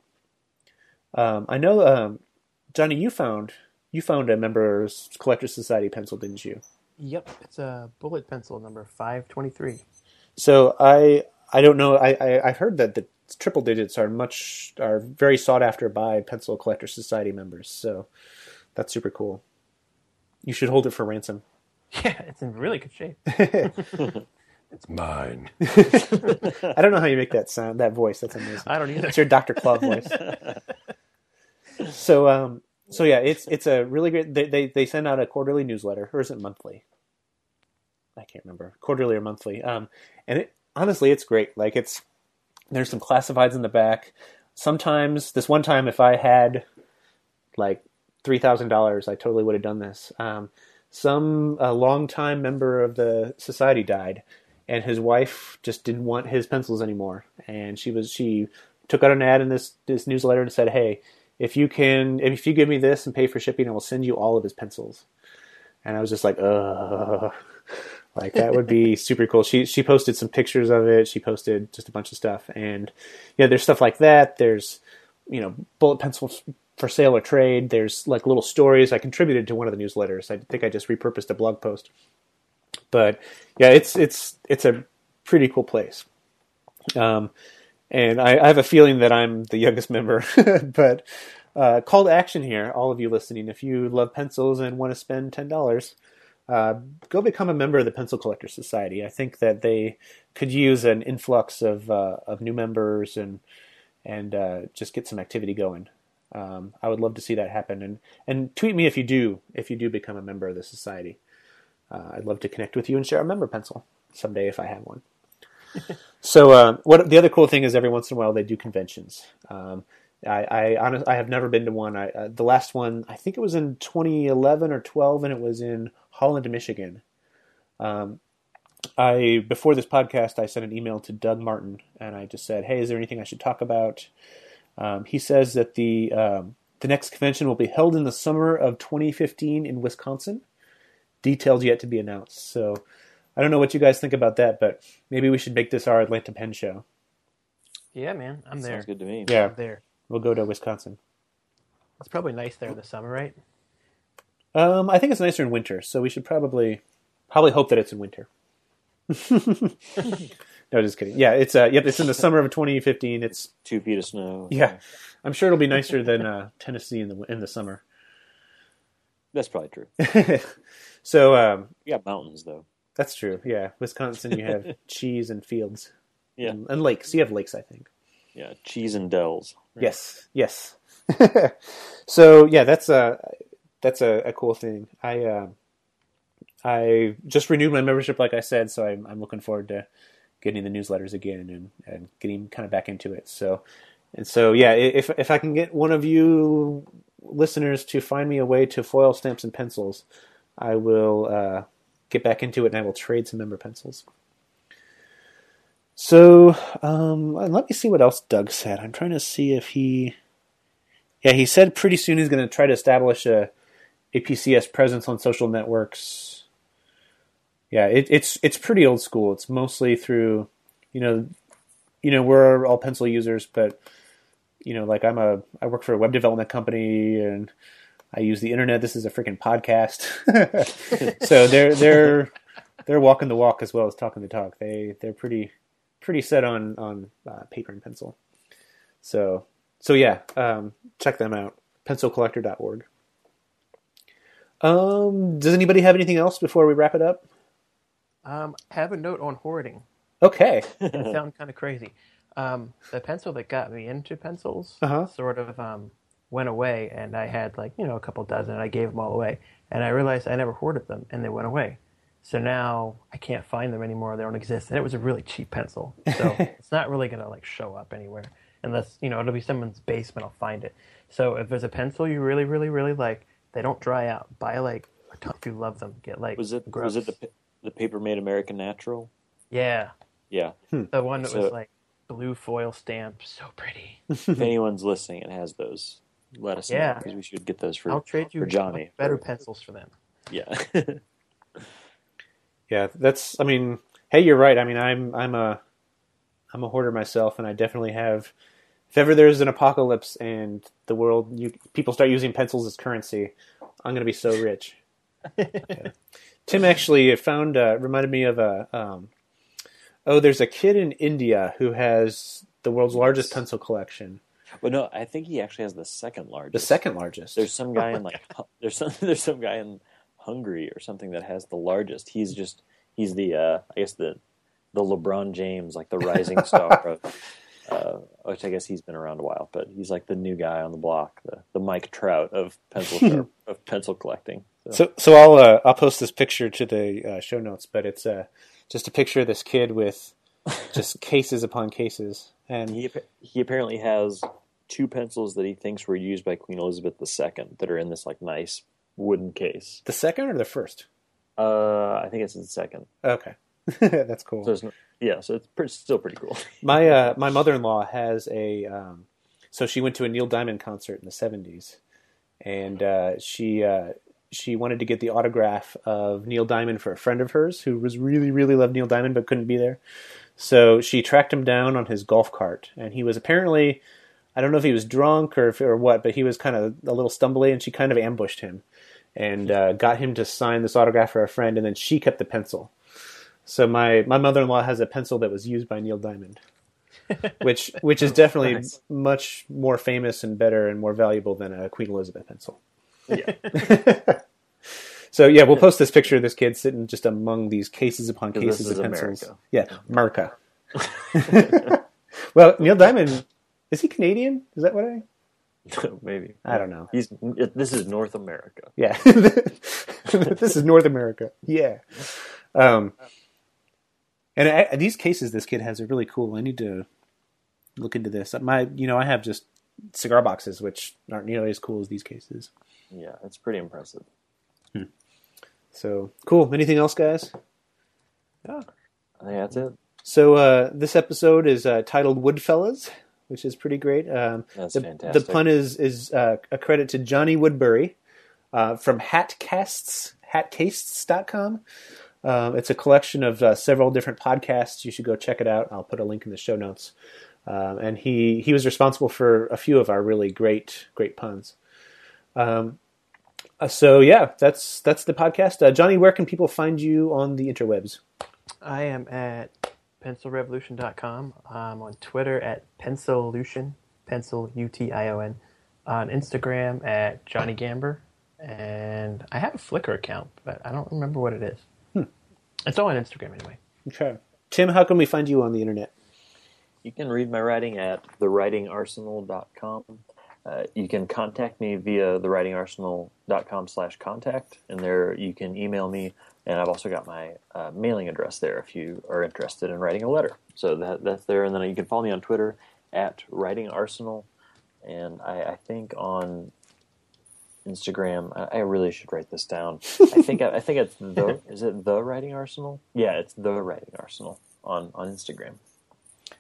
Um, I know um, Johnny, you found you found a members collector society pencil, didn't you? Yep, it's a bullet pencil number five twenty three. So I I don't know. I, I I've heard that the triple digits are much are very sought after by pencil collector society members. So that's super cool. You should hold it for ransom. [laughs] Yeah, it's in really good shape. [laughs] it's mine. [laughs] I don't know how you make that sound, that voice. That's amazing. I don't either. It's your Dr. Claw voice. so um, so yeah, it's it's a really great. They, they they send out a quarterly newsletter, or is it monthly? I can't remember, quarterly or monthly. Um, and it, honestly, it's great. Like it's there's some classifieds in the back. Sometimes this one time, if I had like three thousand dollars, I totally would have done this. Um, some a longtime member of the society died, and his wife just didn't want his pencils anymore, and she was she took out an ad in this this newsletter and said, "Hey, if you can, if you give me this and pay for shipping, I will send you all of his pencils. And I was just like, uh, [laughs] like that would be [laughs] super cool. She she posted some pictures of it. She posted just a bunch of stuff, and yeah, there's stuff like that. There's you know bullet pencils for sale or trade. There's like little stories. I contributed to one of the newsletters. I think I just repurposed a blog post. But yeah, it's it's it's a pretty cool place. Um, and I, I, have a feeling that I'm the youngest member. [laughs] but uh, call to action here, all of you listening. If you love pencils and want to spend ten dollars, uh, go become a member of the Pencil Collector Society. I think that they could use an influx of uh, of new members and and uh, just get some activity going. Um, I would love to see that happen. And and tweet me if you do if you do become a member of the society. Uh, I'd love to connect with you and share a member pencil someday if I have one so uh, what the other cool thing is every once in a while they do conventions. Um, I I, honest, I have never been to one. I, uh, the last one I think it was in 2011 or 12, and it was in Holland, Michigan. Um, I before this podcast I sent an email to Doug Martin and I just said, "Hey, is there anything I should talk about?" Um, he says that the um, the next convention will be held in the summer of 2015 in Wisconsin. Details yet to be announced. So I don't know what you guys think about that, but maybe we should make this our Atlanta Pen show. Yeah, man, I'm there. Sounds good to me. Yeah, I'm there. We'll go to Wisconsin. It's probably nice there in the summer, right? Um, I think it's nicer in winter, so we should probably probably hope that it's in winter. [laughs] no, just kidding. Yeah, it's uh, yep, it's in the summer of 2015. It's two feet of snow. Yeah, I'm sure it'll be nicer than uh, Tennessee in the in the summer. That's probably true. [laughs] so um, you got mountains though. That's true. Yeah, Wisconsin, you have [laughs] cheese and fields. Yeah, and, and, lakes. You have lakes, I think. Yeah, cheese and dells. Right? Yes, yes. [laughs] so yeah, that's a that's a, a cool thing. I uh, I just renewed my membership, like I said, so I'm, I'm looking forward to getting the newsletters again and, and getting kind of back into it. So and so yeah, if if I can get one of you listeners to find me a way to foil stamps and pencils, I will. Uh, get back into it and I will trade some member pencils. So um, let me see what else Doug said. I'm trying to see if he, yeah, he said pretty soon he's going to try to establish a, a PCS presence on social networks. yeah, it, it's it's pretty old school. It's mostly through, you know, you know we're all pencil users, but you know, like I'm a I work for a web development company and I use the internet. This is a freaking podcast, [laughs] so they're they're they're walking the walk as well as talking the talk. They they're pretty pretty set on on uh, paper and pencil. So so yeah, um, check them out. Pencilcollector.org. Um, does anybody have anything else before we wrap it up? Um, I have a note on hoarding. Okay. [laughs] It sounds kind of crazy. Um, the pencil that got me into pencils Uh-huh. sort of um, went away, and I had like you know a couple dozen, and I gave them all away, and I realized I never hoarded them, and they went away. So now I can't find them anymore; they don't exist, and it was a really cheap pencil, so [laughs] it's not really gonna like show up anywhere unless you know it'll be someone's basement. I'll find it. So if there's a pencil you really, really, really like, they don't dry out. Buy like a ton if you love them. Get like Was it gross. was it the the Paper Mate American Natural? yeah Yeah. Hmm. the one that So- was like blue foil stamp, so pretty. [laughs] if anyone's listening and has those, let us know Yeah. because we should get those for I'll trade you for Johnny. better For- pencils for them. yeah. [laughs] Yeah, that's. I mean, hey, you're right. I mean, I'm I'm a I'm a hoarder myself, and I definitely have. If ever there's an apocalypse and the world, you people start using pencils as currency, I'm going to be so rich. Yeah. [laughs] Tim actually found uh, reminded me of a. Um, oh, there's a kid in India who has the world's largest pencil collection, Well, no, I think he actually has the second largest. the second largest. There's some guy [laughs] in like Hu- there's some [laughs] there's some guy in Hungary or something that has the largest. He's just he's the uh, I guess the the LeBron James like the rising [laughs] star of uh, which I guess he's been around a while, but he's like the new guy on the block, the the Mike Trout of pencil of pencil collecting. So, So, so I'll uh, I'll post this picture to the uh, show notes, but it's uh, just a picture of this kid with just cases upon cases, and he he apparently has two pencils that he thinks were used by Queen Elizabeth II that are in this like nice wooden case. the second or the first. Uh, I think it's the second. Okay, [laughs] that's cool. So it's, yeah, so it's pretty, still pretty cool. [laughs] my uh, my mother in law has a um, so she went to a Neil Diamond concert in the seventies, and uh, she uh, she wanted to get the autograph of Neil Diamond for a friend of hers who was really really loved Neil Diamond but couldn't be there. So she tracked him down on his golf cart, and he was apparently I don't know if he was drunk or if, or what, but he was kind of a little stumbly, and she kind of ambushed him and uh, got him to sign this autograph for a friend, and then she kept the pencil. So my, my mother in law has a pencil that was used by Neil Diamond, [laughs] which which is definitely Nice. much more famous and better and more valuable than a Queen Elizabeth pencil. Yeah. [laughs] So yeah, we'll post this picture of this kid sitting just among these cases upon cases of pencils. America. Yeah, America. [laughs] well, Neil Diamond is he Canadian? Is that what I? [laughs] Maybe I don't know. He's this is North America. Yeah, [laughs] this is North America. Yeah, um, and I, these cases this kid has are really cool. I need to look into this. My, you know, I have just cigar boxes which aren't nearly as cool as these cases. Yeah, it's pretty impressive. So cool. Anything else, guys? Yeah. I think that's it. So uh, this episode is uh, titled Woodfellas, which is pretty great. Um, That's the, fantastic. The pun is is uh, a credit to Johnny Woodbury uh, from Hatcasts, hatcasts.com. Um, it's a collection of uh, several different podcasts. You should go check it out. I'll put a link in the show notes. Um, and he he was responsible for a few of our really great great puns. Um, uh, so yeah, that's that's the podcast. Uh, Johnny, where can people find you on the interwebs? I am at pencilrevolution.com. I'm on Twitter at pencilution, pencil U T I O N. On Instagram at Johnny Gamber, and I have a Flickr account, but I don't remember what it is. It's all on Instagram anyway. Okay. Tim, how can we find you on the internet? You can read my writing at thewritingarsenal.com. Uh, you can contact me via thewritingarsenal.com slash contact, and there you can email me. And I've also got my uh, mailing address there if you are interested in writing a letter. So that, that's there. And then you can follow me on Twitter at Writing Arsenal. And I, I think on Instagram, I, I really should write this down. I think I, I think it's the [laughs] is it the Writing Arsenal? Yeah, it's the Writing Arsenal on on Instagram.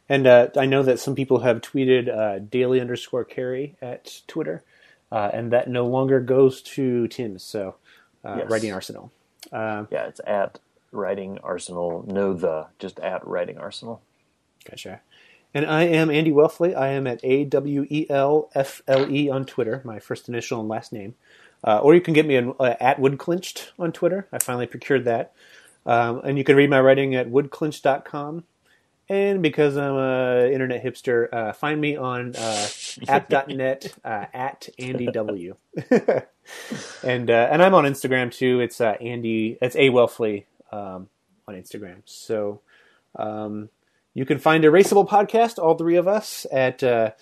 And uh, I know that some people have tweeted uh, daily underscore carry at Twitter, uh, and that no longer goes to Tim. So, uh, Yes. writing arsenal. Um, Yeah, it's at Writing Arsenal. No, the just at Writing Arsenal. Gotcha. And I am Andy Welfle. I am at A W E L F L E on Twitter, my first initial and last name. Uh, or you can get me uh, at Woodclinched on Twitter. I finally procured that. Um, and you can read my writing at woodclinched.com. And because I'm an internet hipster, uh, find me on uh, [laughs] app.net uh, at Andy W. [laughs] and uh, and I'm on Instagram too. It's uh, Andy. It's A Welfle um, on Instagram. So um, you can find Erasable Podcast, all three of us, at uh,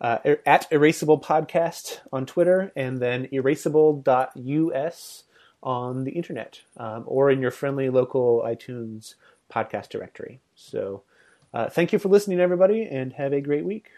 uh, at Erasable Podcast on Twitter, and then erasable.us on the internet, um, or in your friendly local iTunes podcast directory. So. Uh, thank you for listening, everybody, and have a great week.